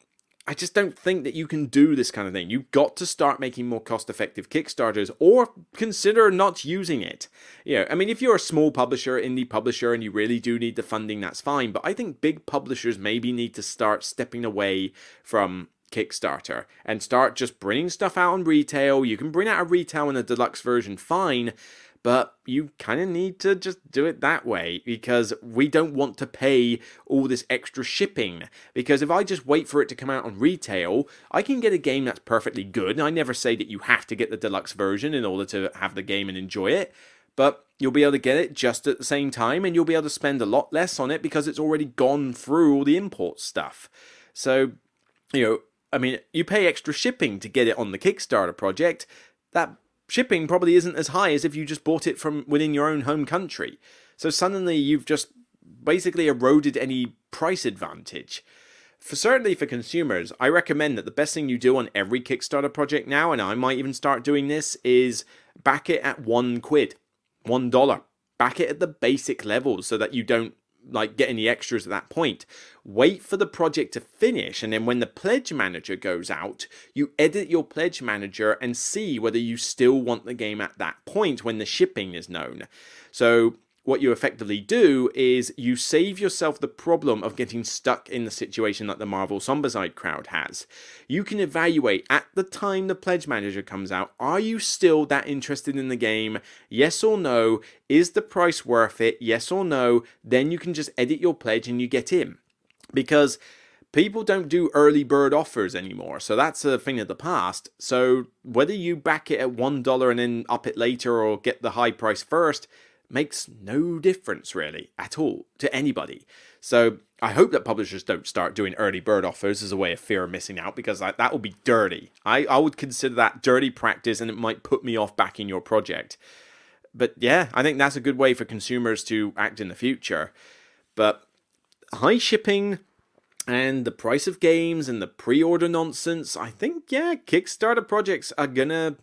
I just don't think that you can do this kind of thing. You've got to start making more cost effective Kickstarters or consider not using it. You know, I mean, if you're a small publisher, indie publisher, and you really do need the funding, that's fine. But I think big publishers maybe need to start stepping away from Kickstarter and start just bringing stuff out on retail. You can bring out a retail and a deluxe version, fine but you kind of need to just do it that way because we don't want to pay all this extra shipping. Because if I just wait for it to come out on retail, I can get a game that's perfectly good. And I never say that you have to get the deluxe version in order to have the game and enjoy it, but you'll be able to get it just at the same time and you'll be able to spend a lot less on it because it's already gone through all the import stuff. So, you know, I mean, you pay extra shipping to get it on the Kickstarter project. That shipping probably isn't as high as if you just bought it from within your own home country. So suddenly you've just basically eroded any price advantage. For certainly for consumers, I recommend that the best thing you do on every Kickstarter project now, and I might even start doing this, is back it at one quid, one dollar. Back it at the basic level so that you don't like get any extras at that point. Wait for the project to finish, and then when the pledge manager goes out, you edit your pledge manager and see whether you still want the game at that point when the shipping is known. So what you effectively do is you save yourself the problem of getting stuck in the situation that the Marvel Zombicide crowd has. You can evaluate at the time the pledge manager comes out are you still that interested in the game? Yes or no? Is the price worth it? Yes or no? Then you can just edit your pledge and you get in. Because people don't do early bird offers anymore. So that's a thing of the past. So whether you back it at $1 and then up it later or get the high price first, makes no difference really at all to anybody. So I hope that publishers don't start doing early bird offers as a way of fear of missing out because that, that would be dirty. I, I would consider that dirty practice and it might put me off backing your project. But yeah, I think that's a good way for consumers to act in the future. But high shipping and the price of games and the pre order nonsense, I think, yeah, Kickstarter projects are gonna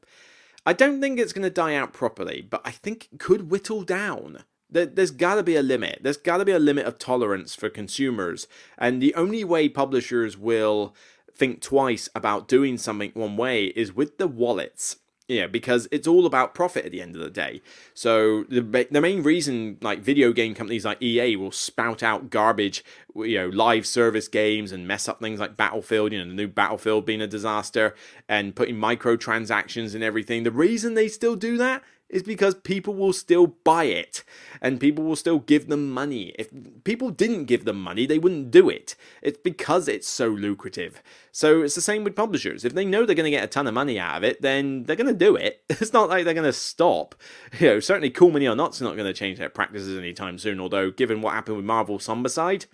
I don't think it's going to die out properly, but I think it could whittle down. There's got to be a limit. There's got to be a limit of tolerance for consumers. And the only way publishers will think twice about doing something one way is with the wallets. Yeah, because it's all about profit at the end of the day. So the the main reason like video game companies like EA will spout out garbage, you know, live service games and mess up things like Battlefield, you know, the new Battlefield being a disaster and putting microtransactions and everything. The reason they still do that is because people will still buy it and people will still give them money. If people didn't give them money, they wouldn't do it. It's because it's so lucrative. So it's the same with publishers. If they know they're going to get a ton of money out of it, then they're going to do it. It's not like they're going to stop. You know, certainly Cool Mini or Not's not going to change their practices anytime soon, although given what happened with Marvel Zombicide,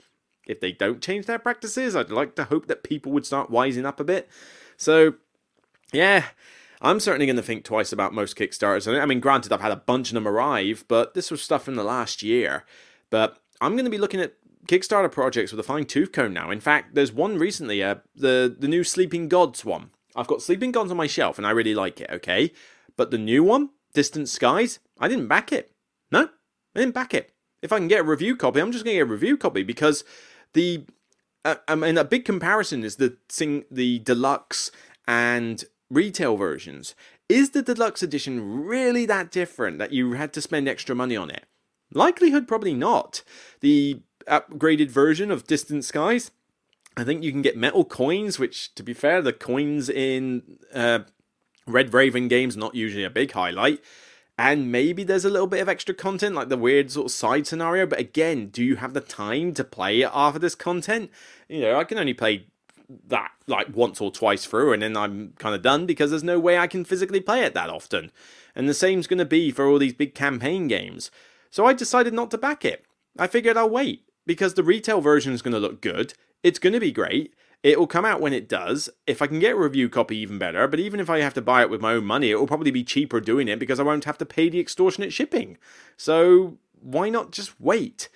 if they don't change their practices, I'd like to hope that people would start wising up a bit. So, yeah, I'm certainly going to think twice about most Kickstarters. I mean, granted, I've had a bunch of them arrive, but this was stuff in the last year. But I'm going to be looking at Kickstarter projects with a fine tooth comb now. In fact, there's one recently, uh, the the new Sleeping Gods one. I've got Sleeping Gods on my shelf, and I really like it. Okay, but the new one, Distant Skies, I didn't back it. No, I didn't back it. If I can get a review copy, I'm just going to get a review copy because the uh, I mean, a big comparison is the thing, the deluxe and retail versions. Is the deluxe edition really that different that you had to spend extra money on it? Likelihood probably not. The upgraded version of Distant Skies, I think you can get metal coins, which, to be fair, the coins in uh, Red Raven games not usually a big highlight. And maybe there's a little bit of extra content, like the weird sort of side scenario. But again, do you have the time to play it after this content? You know, I can only play that like once or twice through and then I'm kind of done because there's no way I can physically play it that often. And the same's going to be for all these big campaign games. So I decided not to back it. I figured I'll wait because the retail version is going to look good. It's going to be great. It will come out when it does. If I can get a review copy, even better. But even if I have to buy it with my own money, it will probably be cheaper doing it because I won't have to pay the extortionate shipping. So why not just wait?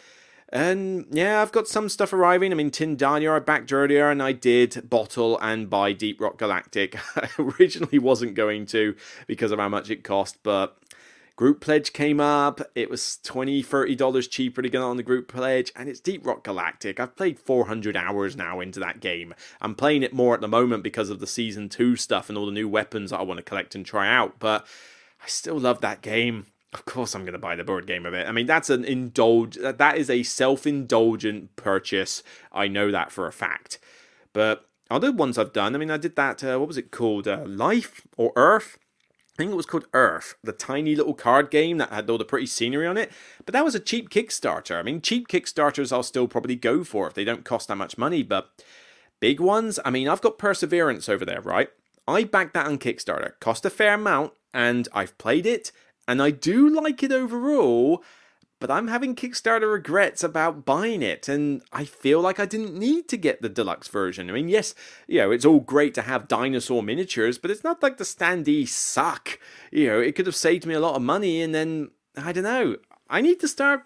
And yeah, I've got some stuff arriving. I mean, Tindaya I backed earlier, and I did bottle and buy Deep Rock Galactic. I originally wasn't going to because of how much it cost, but group pledge came up. It was $20, $30 cheaper to get on the group pledge, and it's Deep Rock Galactic. I've played 400 hours now into that game. I'm playing it more at the moment because of the Season 2 stuff and all the new weapons that I want to collect and try out, but I still love that game of course I'm going to buy the board game of it. I mean, that's an indulge. That is a self-indulgent purchase. I know that for a fact. But other ones I've done. I mean, I did that. Uh, what was it called? Uh, Life or Earth? I think it was called Earth, the tiny little card game that had all the pretty scenery on it. But that was a cheap Kickstarter. I mean, cheap Kickstarters I'll still probably go for if they don't cost that much money. But big ones, I mean, I've got Perseverance over there, right? I backed that on Kickstarter. Cost a fair amount, and I've played it and I do like it overall, but I'm having Kickstarter regrets about buying it, and I feel like I didn't need to get the deluxe version. I mean, yes, you know, it's all great to have dinosaur miniatures, but it's not like the standees suck. You know, it could have saved me a lot of money, and then, I don't know, I need to start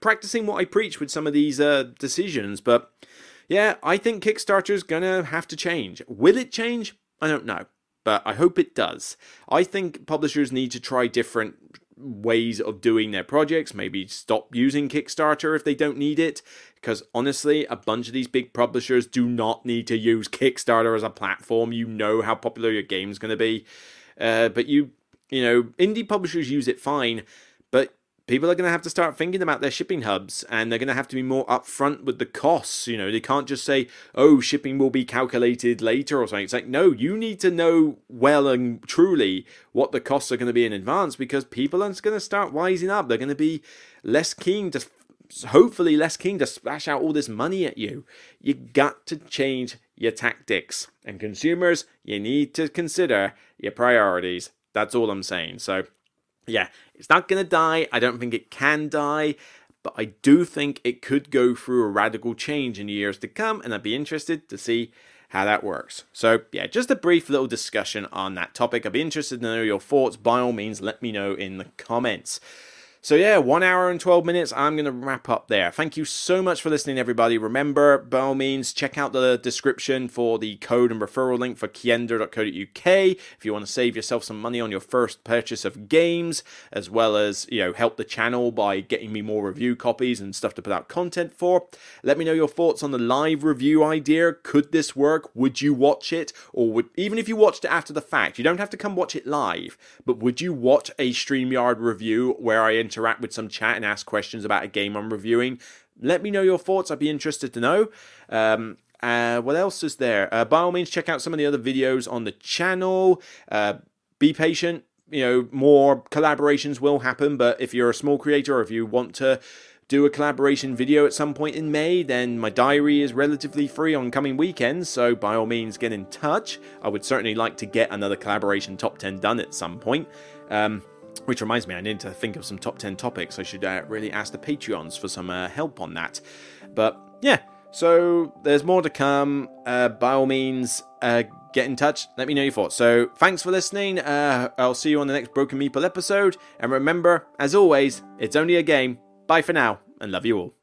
practicing what I preach with some of these uh, decisions, but yeah, I think Kickstarter's gonna have to change. Will it change? I don't know but I hope it does. I think publishers need to try different ways of doing their projects, maybe stop using Kickstarter if they don't need it. Because honestly, a bunch of these big publishers do not need to use Kickstarter as a platform. You know how popular your game's going to be. Uh, but you, you know, indie publishers use it fine, people are going to have to start thinking about their shipping hubs and they're going to have to be more upfront with the costs. You know, they can't just say, oh, shipping will be calculated later or something. It's like, no, you need to know well and truly what the costs are going to be in advance because people are going to start wising up. They're going to be less keen to, hopefully, less keen to splash out all this money at you. You got to change your tactics. And consumers, you need to consider your priorities. That's all I'm saying. So, yeah, it's not going to die. I don't think it can die, but I do think it could go through a radical change in years to come, and I'd be interested to see how that works. So, yeah, just a brief little discussion on that topic. I'd be interested to know your thoughts. By all means, let me know in the comments. So, yeah, one hour and 12 minutes. I'm going to wrap up there. Thank you so much for listening, everybody. Remember, by all means, check out the description for the code and referral link for kiender.co.uk if you want to save yourself some money on your first purchase of games, as well as, you know, help the channel by getting me more review copies and stuff to put out content for. Let me know your thoughts on the live review idea. Could this work? Would you watch it? Or would, even if you watched it after the fact, you don't have to come watch it live, but would you watch a StreamYard review where I interact with some chat and ask questions about a game I'm reviewing. Let me know your thoughts. I'd be interested to know. Um, uh, what else is there? Uh, by all means, check out some of the other videos on the channel. Uh, be patient. You know, more collaborations will happen, but if you're a small creator or if you want to do a collaboration video at some point in May, then my diary is relatively free on coming weekends, so by all means get in touch. I would certainly like to get another collaboration top 10 done at some point. Um, which reminds me, I need to think of some top 10 topics. I should uh, really ask the Patreons for some uh, help on that. But yeah, so there's more to come. Uh, by all means, uh, get in touch. Let me know your thoughts. So thanks for listening. Uh, I'll see you on the next Broken Meeple episode. And remember, as always, it's only a game. Bye for now, and love you all.